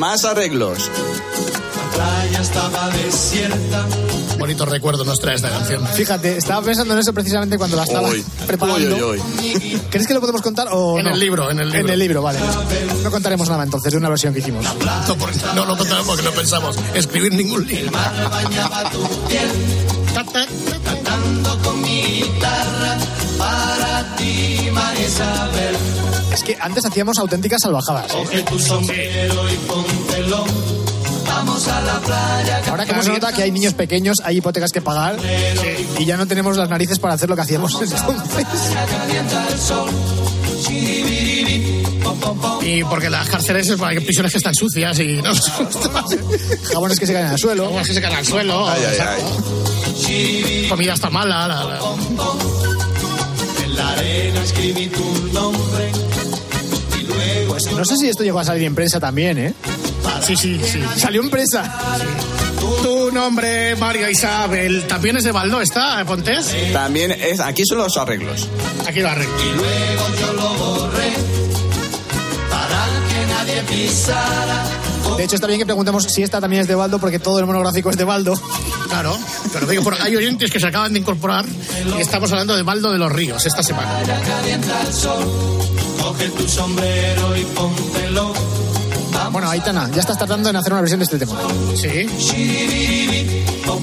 Más arreglos. playa estaba desierta. Bonito recuerdo nos trae esta canción. Fíjate, estaba pensando en eso precisamente cuando la estaba preparando. ¿Crees que lo podemos contar o En no? el libro, en el libro. En el libro, vale. No contaremos nada entonces de una versión que hicimos. No, no lo contamos porque no pensamos escribir ningún libro. Ta, ta, Cantando con mi guitarra para ti, María Isabel. Es que antes hacíamos auténticas salvajadas. ¿eh? Coge tu sombrero y póntelo. Vamos a la playa. Ahora que se nota que hay niños pequeños, hay hipotecas que pagar y ya no tenemos las narices para hacer lo que hacíamos entonces. Y porque las cárceles es hay prisiones que están sucias y no. Jabones que se caen al suelo. Jabones que se caen al suelo. Ay, ay, exacto. Comida está mala. la- la- En la arena escribí tu nombre. Pues no sé si esto llegó a salir en prensa también, ¿eh? Sí, sí, sí. Salió en prensa. Tu nombre, María Isabel, también es de Baldo, ¿está, Pontes? También es, aquí son los arreglos. Aquí lo arreglo. y luego yo lo borré. Para que nadie pisara. De hecho, está bien que preguntemos si esta también es de Baldo, porque todo el monográfico es de Baldo. Claro, pero digo, por- hay oyentes que se acaban de incorporar y estamos hablando de Baldo de los Ríos esta semana. Coge tu sombrero y póntelo. Bueno, Aitana, ya estás tratando en hacer una versión de este tema. Sí.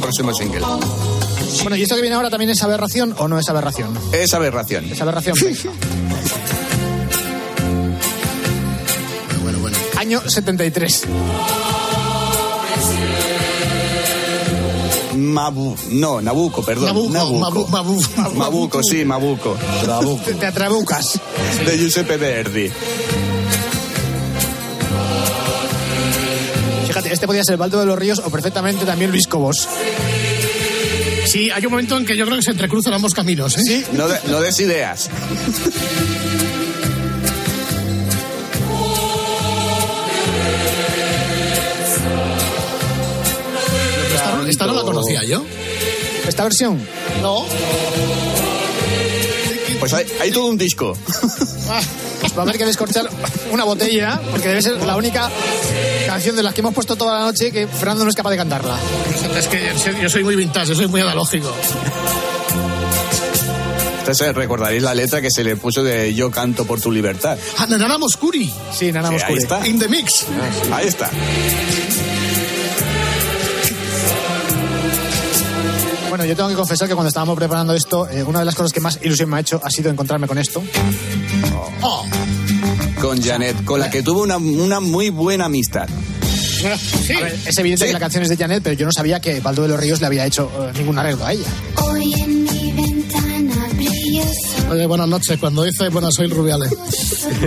Próximo single. Bueno, ¿y esto que viene ahora también es aberración o no es aberración? Es aberración. Es aberración. Año 73. Mabu, no, Nabucco, perdón. Nabucco, Nabucco. Mabu- Mabu- Mabucco, sí, Mabucco. Te, te atrabucas. De Giuseppe Verdi. Fíjate, este podía ser Baldo de los Ríos o perfectamente también Luis Cobos. Sí, hay un momento en que yo creo que se entrecruzan ambos caminos, ¿eh? Sí. No, de- no des ideas. conocía yo. Esta versión. No. Pues hay, hay todo un disco. Ah, Va a haber que descorchar una botella, porque debe ser la única canción de las que hemos puesto toda la noche que Fernando no es capaz de cantarla. es que yo soy muy vintage, yo soy muy analógico. Entonces recordaréis la letra que se le puso de Yo canto por tu libertad. Ah, Nanana Moscuri. Sí, Nana Sí, ahí Moscuri. está. In the mix. Ahí está. Bueno, yo tengo que confesar que cuando estábamos preparando esto, eh, una de las cosas que más ilusión me ha hecho ha sido encontrarme con esto. Oh. Con Janet, con la que tuvo una, una muy buena amistad. Sí. A ver, es evidente que la canción es de Janet, pero yo no sabía que Baldo de los Ríos le había hecho eh, ningún arreglo a ella. Hoy en Oye, buenas noches. Cuando dices, bueno, soy Rubiales.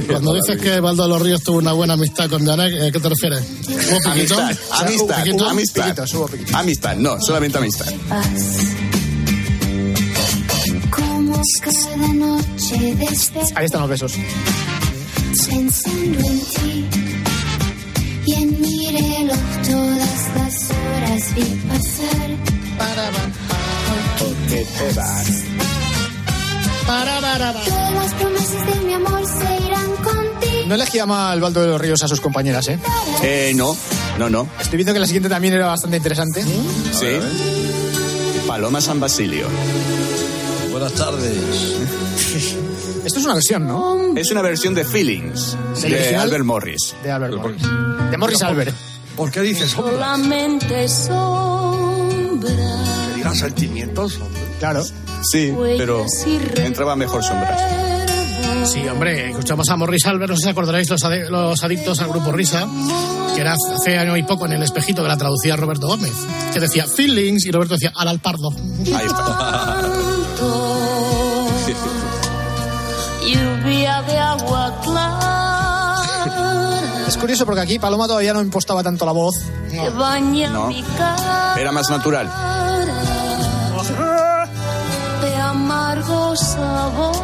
Cuando dices que Baldo de los Ríos tuvo una buena amistad con Janet, ¿a ¿qué te refieres? ¿Hubo piquito? Amistad, amistad, ¿Piquito? amistad. Piquitos, hubo piquitos. Amistad, no, solamente amistad. paz. Como cada noche despertar Ahí están los besos. pensando en ti y en mi reloj todas las horas vi pasar. Porque te vas. Que las promesas de mi amor se irán contigo. No elegía mal Baldo de los Ríos a sus compañeras, ¿eh? Eh, no, no, no. Estoy viendo que la siguiente también era bastante interesante. Sí. Paloma San Basilio. Buenas tardes. Esto es una versión, ¿no? Es una versión de Feelings ¿Del de original? Albert Morris. De Albert Morris. De Morris Albert. ¿Por qué dices sombra? Solamente sombra. ¿Te dirás sentimientos? Claro. Sí, pero entraba mejor sombras. Sí, hombre, escuchamos a Morris Albert, no sé si acordaréis los, los adictos al grupo Risa, que era hace año y poco en el espejito que la traducía Roberto Gómez, que decía feelings y Roberto decía al al pardo. Ahí está. Lluvia de agua clara. Es curioso porque aquí Paloma todavía no impostaba tanto la voz. No. Era más natural. Amargo sabor.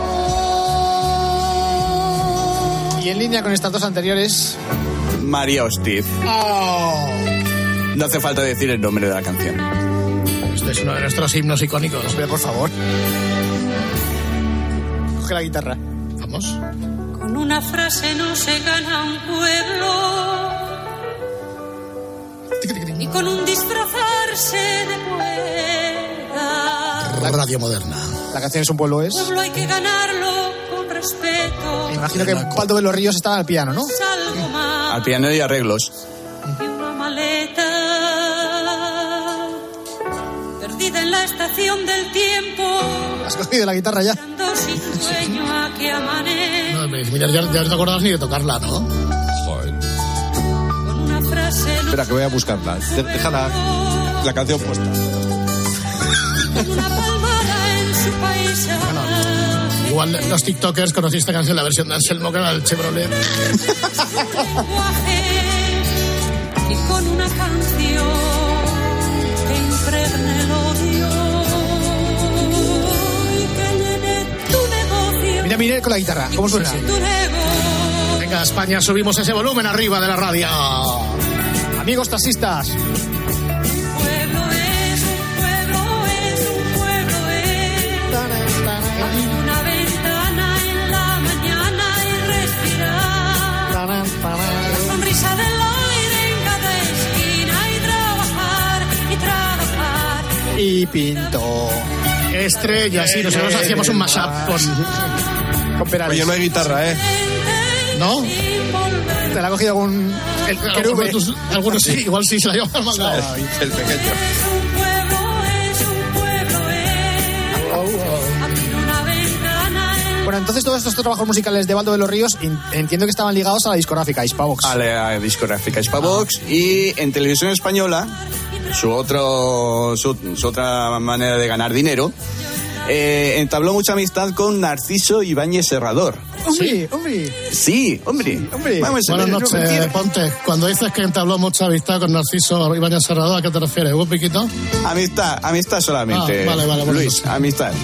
Y en línea con estas dos anteriores, María Hostiz. Oh. No hace falta decir el nombre de la canción. Este es uno de nuestros himnos icónicos. Hombre, por favor. Coge la guitarra. Vamos. Con una frase no se gana un pueblo. Ni con un disfrazarse de pueda. Radio moderna. La canción es un pueblo es. Pueblo hay que ganarlo con respeto. Me imagino que Baldo de los Ríos estaba al piano, ¿no? Al piano y arreglos. que una maleta. Perdida en la estación del tiempo. Has cogido la guitarra ya. Ando sin sueño a que amanezca. No, hombre, mira, ya, ya no te acordabas ni de tocarla, ¿no? Con una frase Espera, que voy a buscarla. Déjala la canción puesta. Igual los TikTokers conocéis esta canción, la versión de Anselmo, que era el Chevrolet. y con una canción que impregne el odio y que llene tu negocio. Mira, mira con la guitarra. ¿Cómo suena? Venga, España, subimos ese volumen arriba de la radio. Amigos taxistas. Y pinto. Estrella, sí, nosotros hacíamos un mashup con, con Perales. Oye, no hay guitarra, ¿eh? ¿No? ¿Te la ha cogido algún El, algunos, algunos sí, igual sí se la llevan manga. El pequeño. Bueno, entonces todos estos trabajos musicales de Baldo de los Ríos entiendo que estaban ligados a la discográfica Hispavox. A la discográfica Hispavox y en televisión española, su, otro, su, su otra manera de ganar dinero, eh, entabló mucha amistad con Narciso Ibáñez Serrador. Hombre, hombre. Sí, hombre. Hombre. Vamos Buenas noches. Ponte. Cuando dices que entabló mucha amistad con Narciso Ibáñez Serrador, ¿a qué te refieres? ¿Un piquito? Amistad, amistad solamente. Ah, vale, vale, bueno, Luis, no sé. amistad.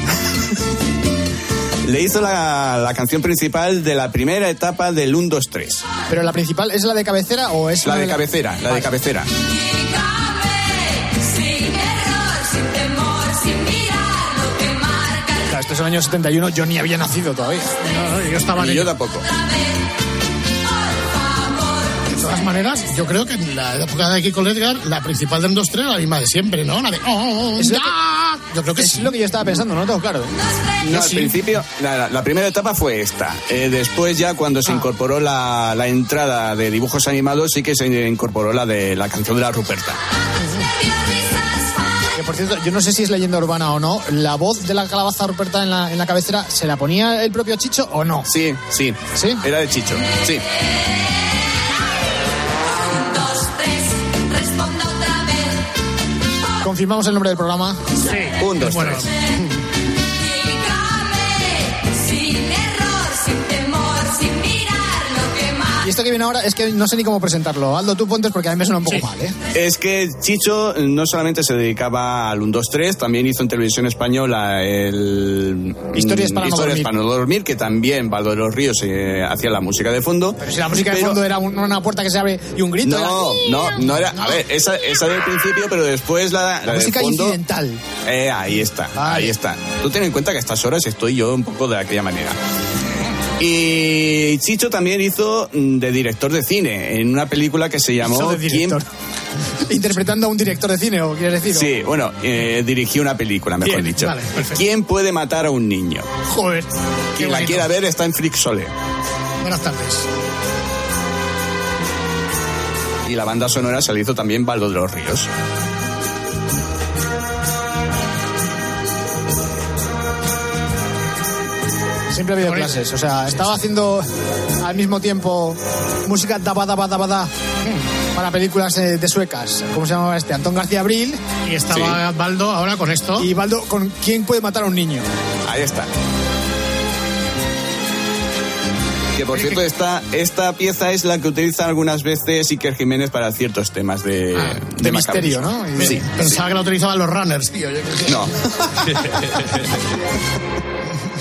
Le hizo la, la canción principal de la primera etapa del 1, 2, 3. ¿Pero la principal es la de cabecera o es La una de cabecera, la de cabecera. Esto es el año 71, yo ni había nacido todavía. No, yo estaba Y yo tampoco. De todas maneras, yo creo que en la época de Kiko Ledgar, la principal del 2-3 era la misma de siempre, ¿no? La de... Oh, Es. Yo creo que Es sí. lo que yo estaba pensando, no tengo claro. ¿eh? No, al sí. principio, la, primera etapa fue esta. Eh, después ya cuando Ah. se incorporó la, la entrada de dibujos animados, sí que se incorporó la de la canción de la Ruperta. Que por cierto, yo no sé si es leyenda urbana o no, la voz de la calabaza Ruperta en la, en la cabecera, ¿se la ponía el propio Chicho o no? Sí, sí. ¿Sí? Era de Chicho, sí. dos tres responda otra vez Confirmamos el nombre del programa. Sí. Un, dos, Bueno, tres. Esto que viene ahora es que no sé ni cómo presentarlo. Aldo, tú pontes porque a mí me suena un poco Sí. mal, ¿eh? Es que Chicho no solamente se dedicaba al 1, 2, 3, también hizo en televisión española el... Historias para no Historias dormir. para no dormir, que también Baldo de los Ríos eh, hacía la música de fondo. Pero si la música de Pero- fondo era un- una puerta que se abre y un grito. No, era- no, no era. A ver, esa, esa del principio, pero después la, la, La de música fondo. incidental. Eh, ahí está, Vale. ahí está. Tú ten en cuenta que a estas horas estoy yo un poco de aquella manera. Y Chicho también hizo mm, de director de cine en una película que se llamó Hizo de ¿Quién- director. Interpretando a un director de cine, ¿o quieres decir? Sí, bueno, eh, dirigió una película, mejor Bien, dicho. vale. ¿Quién puede matar a un niño? Joder. Quien la quiera ver está en Flixole. Buenas tardes. Y la banda sonora se la hizo también Baldo de los Ríos. Siempre ha habido Bonito. clases. O sea, estaba haciendo al mismo tiempo música daba daba daba da para películas eh, de suecas. ¿Cómo se llamaba este? Antón García Abril. Y estaba Baldo ahora con esto. Y Baldo con ¿Quién puede matar a un niño? Ahí está. Que por cierto, esta, esta pieza es la que utilizan algunas veces Iker Jiménez para ciertos temas de, Ah, de, de misterio. ¿no? Y- Sí. Pensaba que la utilizaban los runners, tío. Yo. No.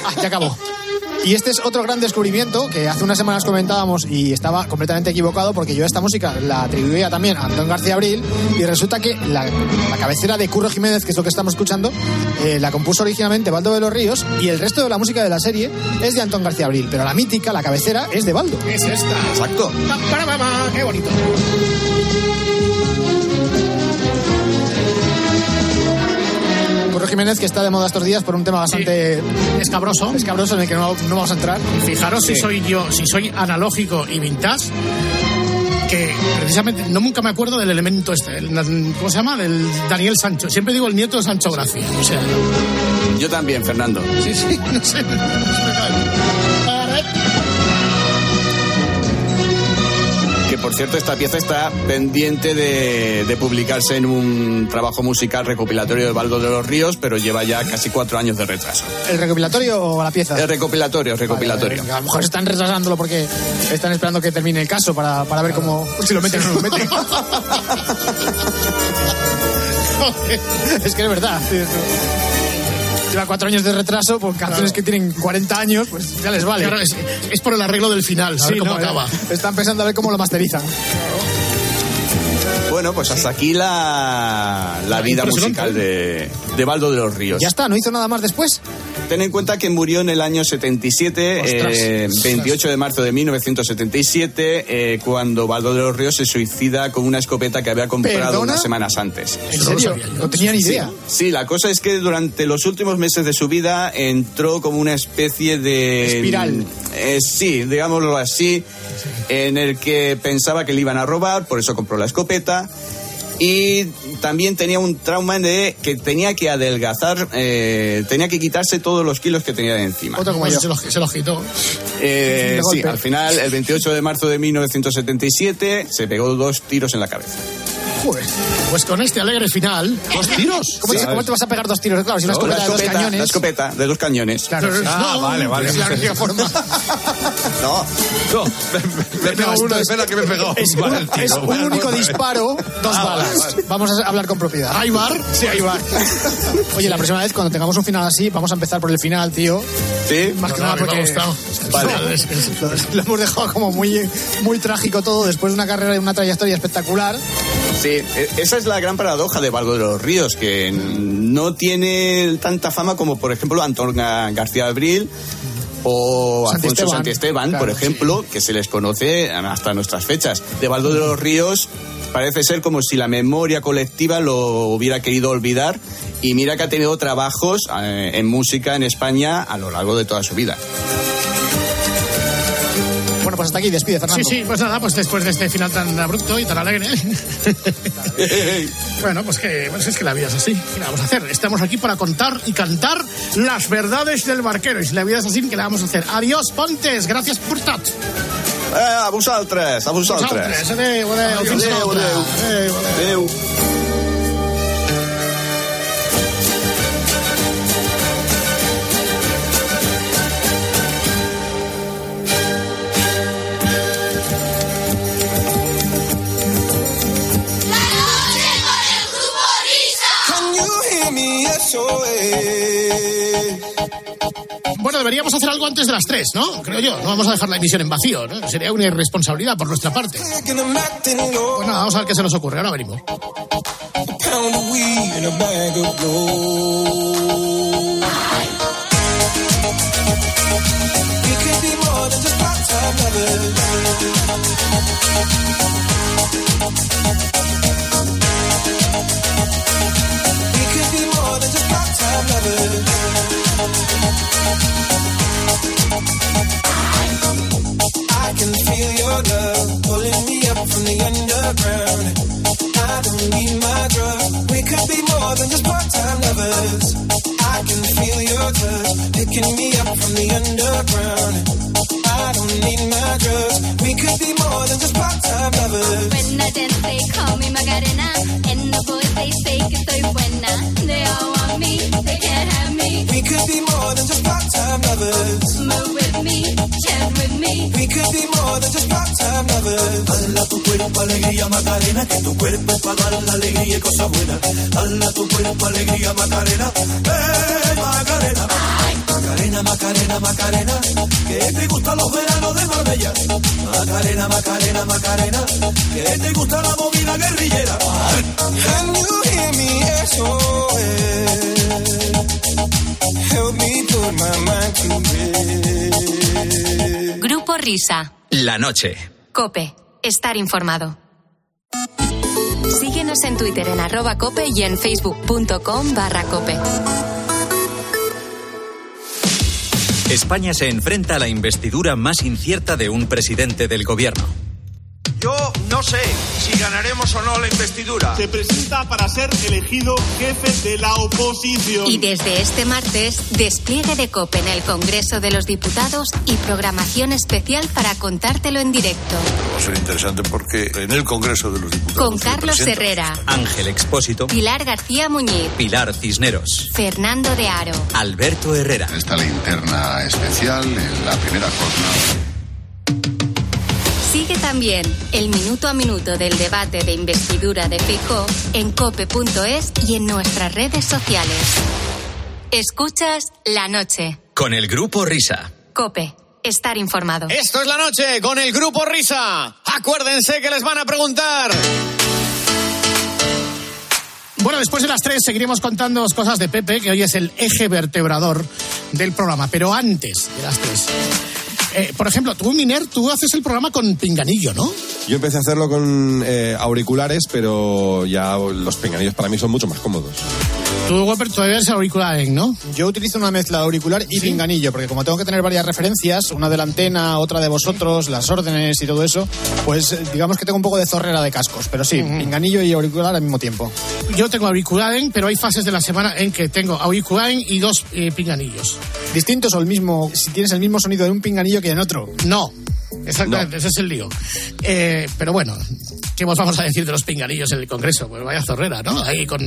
Ah, ya acabó. Y este es otro gran descubrimiento que hace unas semanas comentábamos y estaba completamente equivocado porque yo esta música la atribuía también a Antón García Abril y resulta que la, la cabecera de Curro Jiménez, que es lo que estamos escuchando, eh, la compuso originalmente Baldo de los Ríos y el resto de la música de la serie es de Antón García Abril, pero la mítica, la cabecera, es de Baldo. Es esta. Exacto. Pa, para, pa, pa, Qué bonito. Jiménez, que está de moda estos días por un tema bastante escabroso. escabroso en el que no, no vamos a entrar. Fijaros si soy yo, si soy analógico y vintage, que precisamente no nunca me acuerdo del elemento este, el- ¿cómo se llama? Del Daniel Sancho. Siempre digo el nieto de Sancho Gracia. O sea, Yo también, Fernando. sí, sí, no sé. Que por cierto, esta pieza está pendiente de, de publicarse en un trabajo musical recopilatorio de Baldo de los Ríos, pero lleva ya casi cuatro años de retraso. ¿El recopilatorio o la pieza? El recopilatorio, recopilatorio. A lo mejor están retrasándolo porque están esperando que termine el caso para, para ver cómo si lo meten o no lo meten. es que es verdad. Lleva cuatro años de retraso por canciones que tienen 40 años, pues ya les vale. Claro, es, es por el arreglo del final, a ver Sí, cómo no, acaba. Están pensando a ver cómo lo masterizan. Bueno, pues hasta aquí la, la vida musical de, de Baldo de los Ríos. Ya está, ¿no hizo nada más después? Ten en cuenta que murió en el año 77, Ostras. eh, 28 de marzo de 1977, eh, cuando Baldo de los Ríos se suicida con una escopeta que había comprado ¿Perdona? unas semanas antes. ¿En serio? No tenía ni idea. Sí, sí, la cosa es que durante los últimos meses de su vida entró como una especie de... Espiral. Eh, sí, digámoslo así, en el que pensaba que le iban a robar, por eso compró la escopeta. Y también tenía un trauma de que tenía que adelgazar, eh, tenía que quitarse todos los kilos que tenía de encima. Otro como yo. Se los, se los quitó. Eh, sí, al final, el 28 de marzo de 1977, se pegó dos tiros en la cabeza. Joder. Pues con este alegre final. ¿Dos tiros? ¿Cómo, cómo te vas a pegar dos tiros? Claro, si una No, escopeta la de dos escopeta, cañones. La escopeta de dos cañones. Claro, Ah, no, vale, vale. Es la única forma. No, No, me, me he pegado uno, espera que me pegado. Es, Vale, un, el tiro. es un Vale, único vale. disparo, dos Ah, vale, balas. vale. Vamos a hablar con propiedad. ¿Hay bar? Sí, ahí va. Oye, la próxima vez cuando tengamos un final así, vamos a empezar por el final, tío. ¿Sí? Más que No, nada no, me ha porque gustado. Vale. lo hemos dejado como muy, muy trágico todo después de una carrera y una trayectoria espectacular. Sí, e- esa es la gran paradoja de Valgo de los Ríos, que no tiene tanta fama como, por ejemplo, Antón Ga- García Abril o Alfonso Santiesteban. Santiesteban, por Claro, ejemplo, que se les conoce hasta nuestras fechas. De Valdo de los Ríos parece ser como si la memoria colectiva lo hubiera querido olvidar y mira que ha tenido trabajos eh, en música en España a lo largo de toda su vida. Bueno, pues hasta aquí, despide, Sí, Fernando. sí, pues nada, pues después de este final tan abrupto y tan alegre. bueno, pues que pues es que la vida es así. ¿Qué le vamos a hacer? Estamos aquí para contar y cantar las verdades del barquero. Y si la vida es así, ¿qué le vamos a hacer? Adiós, Pontes. Gracias por tot. Eh, a vosaltres, a vosaltres. Vosaltres. Adéu, adéu. Adéu, adéu. Adéu, adéu. Adéu. Bueno, deberíamos hacer algo antes de las 3, ¿no? Creo yo. No vamos a dejar la emisión en vacío, ¿no? Sería una irresponsabilidad por nuestra parte. Pues nada, vamos a ver qué se nos ocurre. Ahora venimos. When I dance, they call me Macarena. And the boys, they say que soy buena. They all me, they can't have me. We could be more than just part-time lovers. Move with me, with me. We could be more than just part-time lovers. Dala tu cuerpo alegría Macarena, que tu cuerpo es para dar la alegría y cosas buenas. Dala tu cuerpo alegría Macarena, eh Macarena. Macarena, Macarena, Macarena, que te gustan los veranos de Marbella. Macarena, Macarena, Macarena, que te gusta la movida guerrillera. Can you hear me SOS? Help me put my mind to rest. Grupo Risa. La noche. Cope. Estar informado. Síguenos Síguenos en Twitter en arroba cope y en facebook.com barra cope. España se enfrenta a la investidura más incierta de un presidente del gobierno. No sé si ganaremos o no la investidura. Se presenta para ser elegido jefe de la oposición. Y desde este martes, despliegue de COPE en el Congreso de los Diputados y programación especial para contártelo en directo. Va a ser interesante porque en el Congreso de los Diputados. Con Carlos presenta- Herrera, Ángel Expósito, Pilar García Muñiz, Pilar Cisneros, Fernando de Aro. Alberto Herrera. Esta linterna especial en la primera jornada. También el minuto a minuto del debate de investidura de Fijó en cope.es y en nuestras redes sociales. Escuchas la noche. Con el grupo Risa. Cope. Estar informado. Esto es la noche con el grupo Risa. Acuérdense que les van a preguntar. Bueno, después de las tres seguiremos contando cosas de Pepe, que hoy es el eje vertebrador del programa, pero antes de las tres. Eh, por ejemplo, tú, Miner, tú haces el programa con pinganillo, ¿no? Yo empecé a hacerlo con eh, auriculares, pero ya los pinganillos para mí son mucho más cómodos. Tú, Whopper, todavía eres auricular, ¿no? Yo utilizo una mezcla de auricular y pinganillo, porque como tengo que tener varias referencias, una de la antena, otra de vosotros, las órdenes y todo eso, pues eh, digamos que tengo un poco de zorrera de cascos. Pero sí, pinganillo y auricular al mismo tiempo. Yo tengo auricularing, pero hay fases de la semana en que tengo auricularing y dos eh, pinganillos. ¿Distintos o el mismo, si tienes el mismo sonido en un pinganillo que en otro? No. Exactamente, ese es el lío. Eh, pero bueno, ¿qué os vamos a decir de los pinganillos en el Congreso? Pues vaya zorrera, ¿no? Ahí con.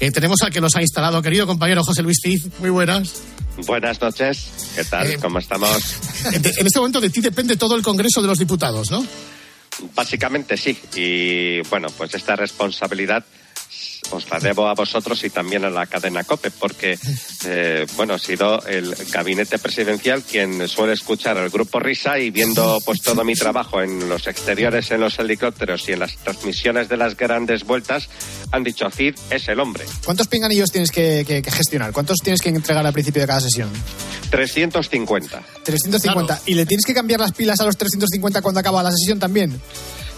eh, tenemos al que los ha instalado, querido compañero José Luis Cid. Muy buenas. Buenas noches, ¿qué tal? Eh, ¿Cómo estamos? En este momento de ti depende todo el Congreso de los Diputados, ¿no? Básicamente sí, y bueno, pues esta responsabilidad os la debo a vosotros y también a la cadena COPE, porque, eh, bueno, ha sido el gabinete presidencial quien suele escuchar al grupo Risa y viendo pues todo mi trabajo en los exteriores, en los helicópteros y en las transmisiones de las grandes vueltas, han dicho, Cid es el hombre. ¿Cuántos pinganillos tienes que, que- que gestionar? ¿Cuántos tienes que entregar al principio de cada sesión? 350. 350. ¿Y le tienes que cambiar las pilas a los 350 cuando acaba la sesión también?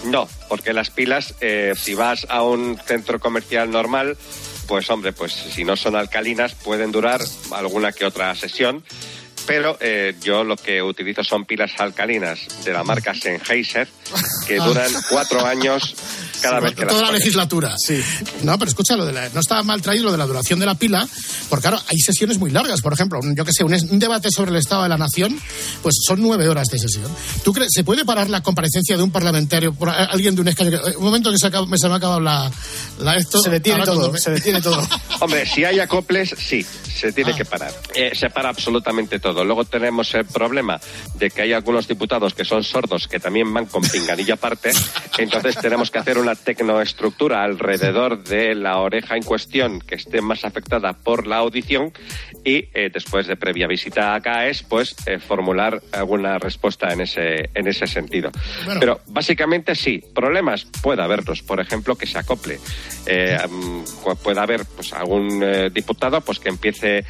No, porque las pilas, eh, si vas a un centro comercial normal, pues hombre, pues si no son alcalinas pueden durar alguna que otra sesión. Pero eh, yo lo que utilizo son pilas alcalinas de la marca Sennheiser que duran cuatro años cada Sí, vez que toda la pones. legislatura. Sí. No, pero escucha, lo de la- no estaba mal traído lo de la duración de la pila, porque claro, hay sesiones muy largas. Por ejemplo, un- yo que sé, un, un debate sobre el Estado de la Nación, pues son nueve horas de sesión. ¿Tú crees, se puede parar la comparecencia de un parlamentario por a- alguien de un escaño? que- Un momento que se, acaba- me se me ha acabado la, la esto. Se detiene todo, me- se detiene todo. Hombre, si hay acoples, sí, se Ah. tiene que parar. Eh, se para absolutamente todo. Luego tenemos el problema de que hay algunos diputados que son sordos que también van con pinganillo aparte. Entonces tenemos que hacer una tecnoestructura alrededor de la oreja en cuestión que esté más afectada por la audición y eh, después de previa visita a CAES, pues eh, formular alguna respuesta en ese, en ese sentido. Bueno. Pero básicamente sí, problemas puede haberlos. Por ejemplo, que se acople. Eh, pu- puede haber pues, algún eh, diputado pues, que empiece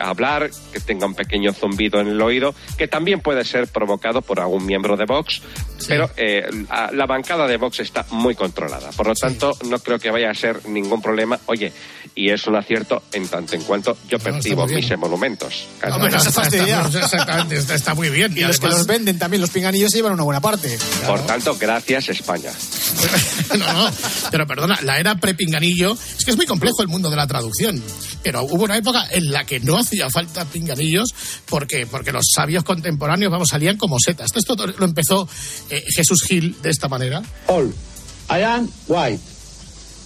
a hablar, que tenga un pequeño zumbido en el oído, que también puede ser provocado por algún miembro de Vox, pero la, la bancada de Vox está muy controlada. Por lo tanto, no creo que vaya a ser ningún problema. Oye, y es un acierto en tanto en cuanto yo percibo mis emolumentos. No se fastidia. Exactamente, está, está muy bien. Y, los que los venden también, los pinganillos, se llevan una buena parte. Por tanto, gracias España. No, no, pero perdona, la era prepinganillo, es que es muy complejo el mundo de la traducción, pero hubo una época en la que no hacía falta pinganillos porque, porque los sabios contemporáneos, vamos, salían como setas. Esto lo empezó eh, Jesús Gil de esta manera. All. I am white.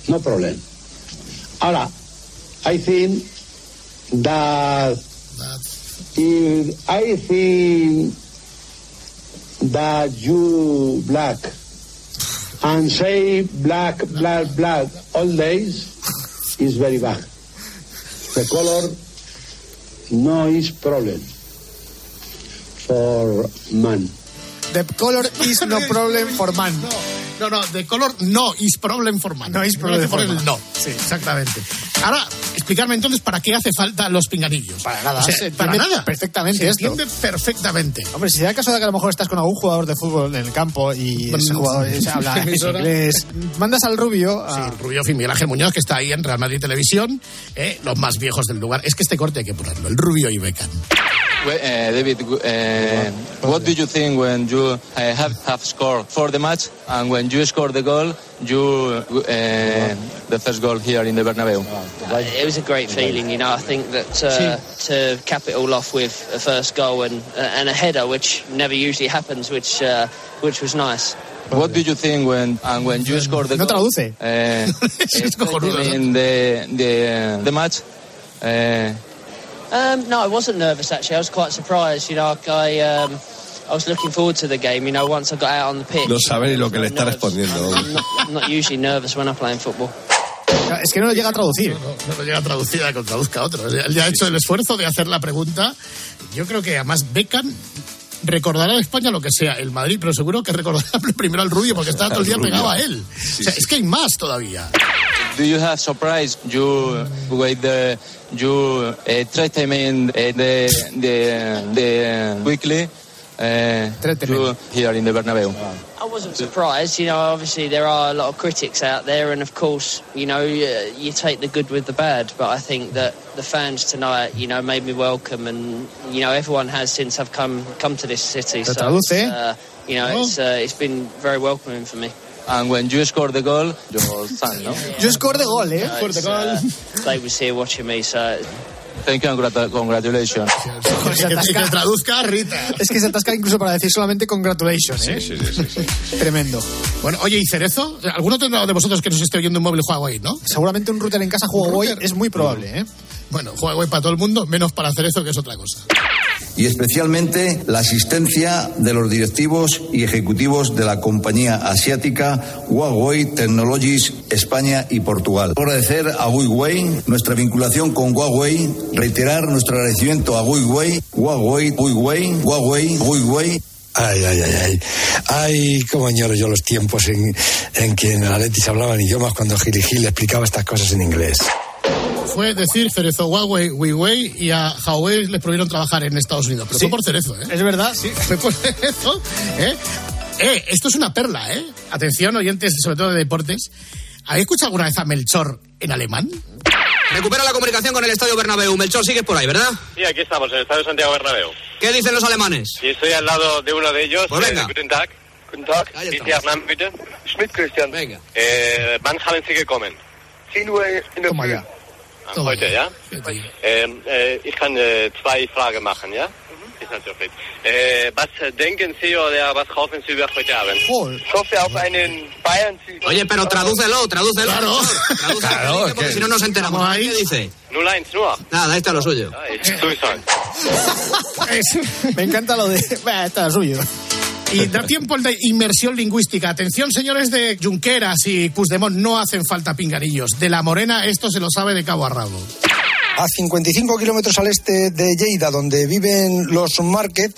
No problem. Ahora, I think that if I think that you black and say black, black, black all days is very bad. The color no is problem for man. The color is no problem for man. No, no, de color no is problem for man. No is problem for man. no. Sí, exactamente. Ahora, explicarme entonces para qué hace falta los pinganillos. Para nada, O sea, se para entiende nada. perfectamente Se esto. entiende perfectamente. Hombre, si da el caso de que a lo mejor estás con algún jugador de fútbol en el campo y ese jugador se habla inglés, mandas al rubio a... Sí, Rubio Fin, Miguel Ángel Muñoz, que está ahí en Real Madrid Televisión, eh, los más viejos del lugar. Es que este corte hay que ponerlo, el Rubio y Beckham. Well, uh, David, uh, what do you think when you uh, have, have scored for the match and when you score the goal, you uh, the first goal here in the Bernabeu? Uh, it was a great feeling, you know. I think that uh, to cap it all off with a first goal and uh, and a header, which never usually happens, which uh, which was nice. What do you think when and when you score the No goal? traduce. Uh, in the the the match. Uh, Um, no, I wasn't nervous actually. I was quite surprised. You know, I um, I was looking forward to the game. You know, once I got out on the pitch. No sabe ni lo que le está respondiendo. I'm not, I'm not usually nervous when I play in football. Es que no lo llega a traducir. No lo llega a traducir a que lo traduzca otro. Él ya ha hecho el esfuerzo de hacer la pregunta. Yo creo que además Beckham recordará a España lo que sea el Madrid, pero seguro que recordará primero al Rubio porque estaba todo el día pegado a él. o sea, es que hay más todavía. do you have surprise? You with the you uh, treatment uh, the the the weekly. Uh, you here in the Bernabeu. I wasn't surprised. You know, obviously there are a lot of critics out there, and of course, you know, you, you take the good with the bad. But I think that the fans tonight, you know, made me welcome, and you know, everyone has since I've come come to this city. So, it's, uh, you know, it's uh, it's been very welcoming for me. And when you score the goal, your son, no? Yo score de gol, ¿eh? Uh, it's, uh, they was here watching me, so Thank you and congratulations. Se atasca. que traduzca Rita. Es que se atasca incluso para decir solamente congratulations, ¿eh? Sí, sí, sí, sí. Tremendo. Bueno, oye, ¿y Cerezo? ¿Alguno tendrá de vosotros que nos esté oyendo un móvil Huawei, no? Seguramente un router en casa Huawei es muy probable, ¿eh? Bueno, Huawei para todo el mundo, menos para Cerezo, que es otra cosa. y especialmente la asistencia de los directivos y ejecutivos de la compañía asiática Huawei Technologies España y Portugal. Agradecer a Huawei nuestra vinculación con Huawei, reiterar nuestro agradecimiento a Huawei, Huawei, Huawei, Huawei, Huawei. Ay, ay, ay, ay. Ay, cómo añoro yo los tiempos en, en que en el Atleti se hablaban idiomas cuando Gil y Gil explicaba estas cosas en inglés. Fue decir Cerezo Huawei, Huawei y a Huawei les prohibieron trabajar en Estados Unidos. Pero fue por Cerezo, ¿eh? Es verdad, sí. Fue por Cerezo, ¿eh? Eh, esto es una perla, ¿eh? Atención, oyentes, sobre todo de deportes. ¿Habéis escuchado alguna vez a Melchor en alemán? Recupera la comunicación con el Estadio Bernabéu. Melchor, sigues por ahí, ¿verdad? Sí, aquí estamos, en el Estadio Santiago Bernabéu. ¿Qué dicen los alemanes? Y estoy al lado de uno de ellos. Pues venga. Eh, guten Tag. Guten Tag. Ahí Wie ist Ihr Name, bitte? Schmidt Christian. Venga. Eh, wann haben Sie gekommen? 10 Uhr in der Früh. Ah, Heute, ja? Ähm, äh, ich kann äh, zwei Fragen machen, ja? Ist natürlich. Äh, was denken Sie oder was hoffen Sie über heute Abend? Ich hoffe auf einen Bayern-Sieg. Oye, pero tradúcelo, tradúcelo. Claro. Melchor, tradúcelo, Claro, porque que- si no nos enteramos. ¿Qué dice? 0-1 nur. Nada, ahí está lo suyo. Ich Grüße. Me encanta lo de... Bah, está suyo. Y da tiempo el de inmersión lingüística. Atención, señores de Junqueras y Puigdemont, no hacen falta pinganillos. De la Morena, esto se lo sabe de cabo a rabo. A 55 kilómetros al este de Lleida, donde viven los Márquez,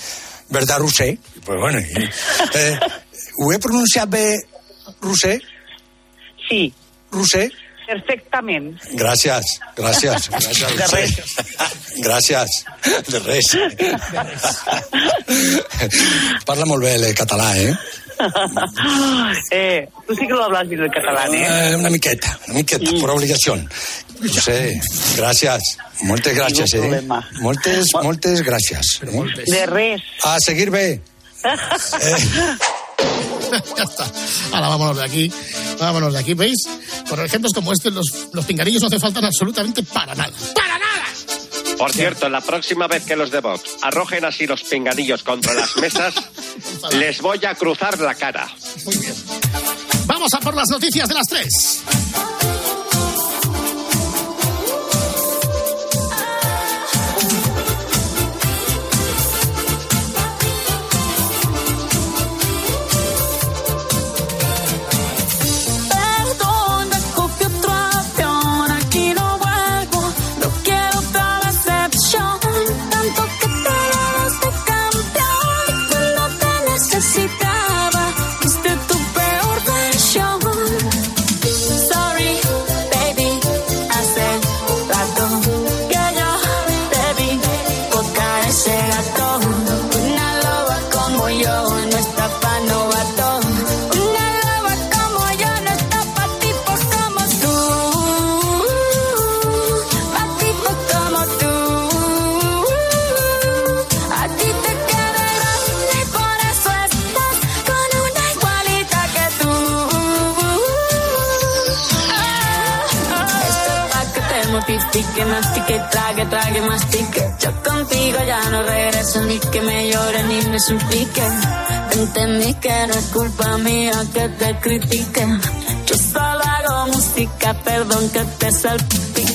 ¿verdad, Rusé? Pues bueno, eh, ¿Ho he pronunciat bé Rusé? Sí. Rusé? Perfectament. Gràcies, gràcies, gràcies, De Rusé. Gràcies, de res. Parla molt bé el català, eh? eh, tú sí que lo hablas bien el catalán, ¿eh? Eh, una miqueta, una miqueta, por obligació. Rusé, gràcies, moltes gràcies, Ningú eh? Moltes, moltes gràcies. Eh? De res. A seguir bé. ya está. Ahora vámonos de aquí. Vámonos de aquí, ¿veis? Por ejemplos como este, los, los pinganillos no hace falta absolutamente para nada. Por cierto, la próxima vez que los de Vox arrojen así los pinganillos contra las mesas, les voy a cruzar la cara. Muy bien. Vamos a por las noticias de las tres. Suplique. Entendí que no es culpa mía que te critique. Yo solo hago música, perdón que te salpique.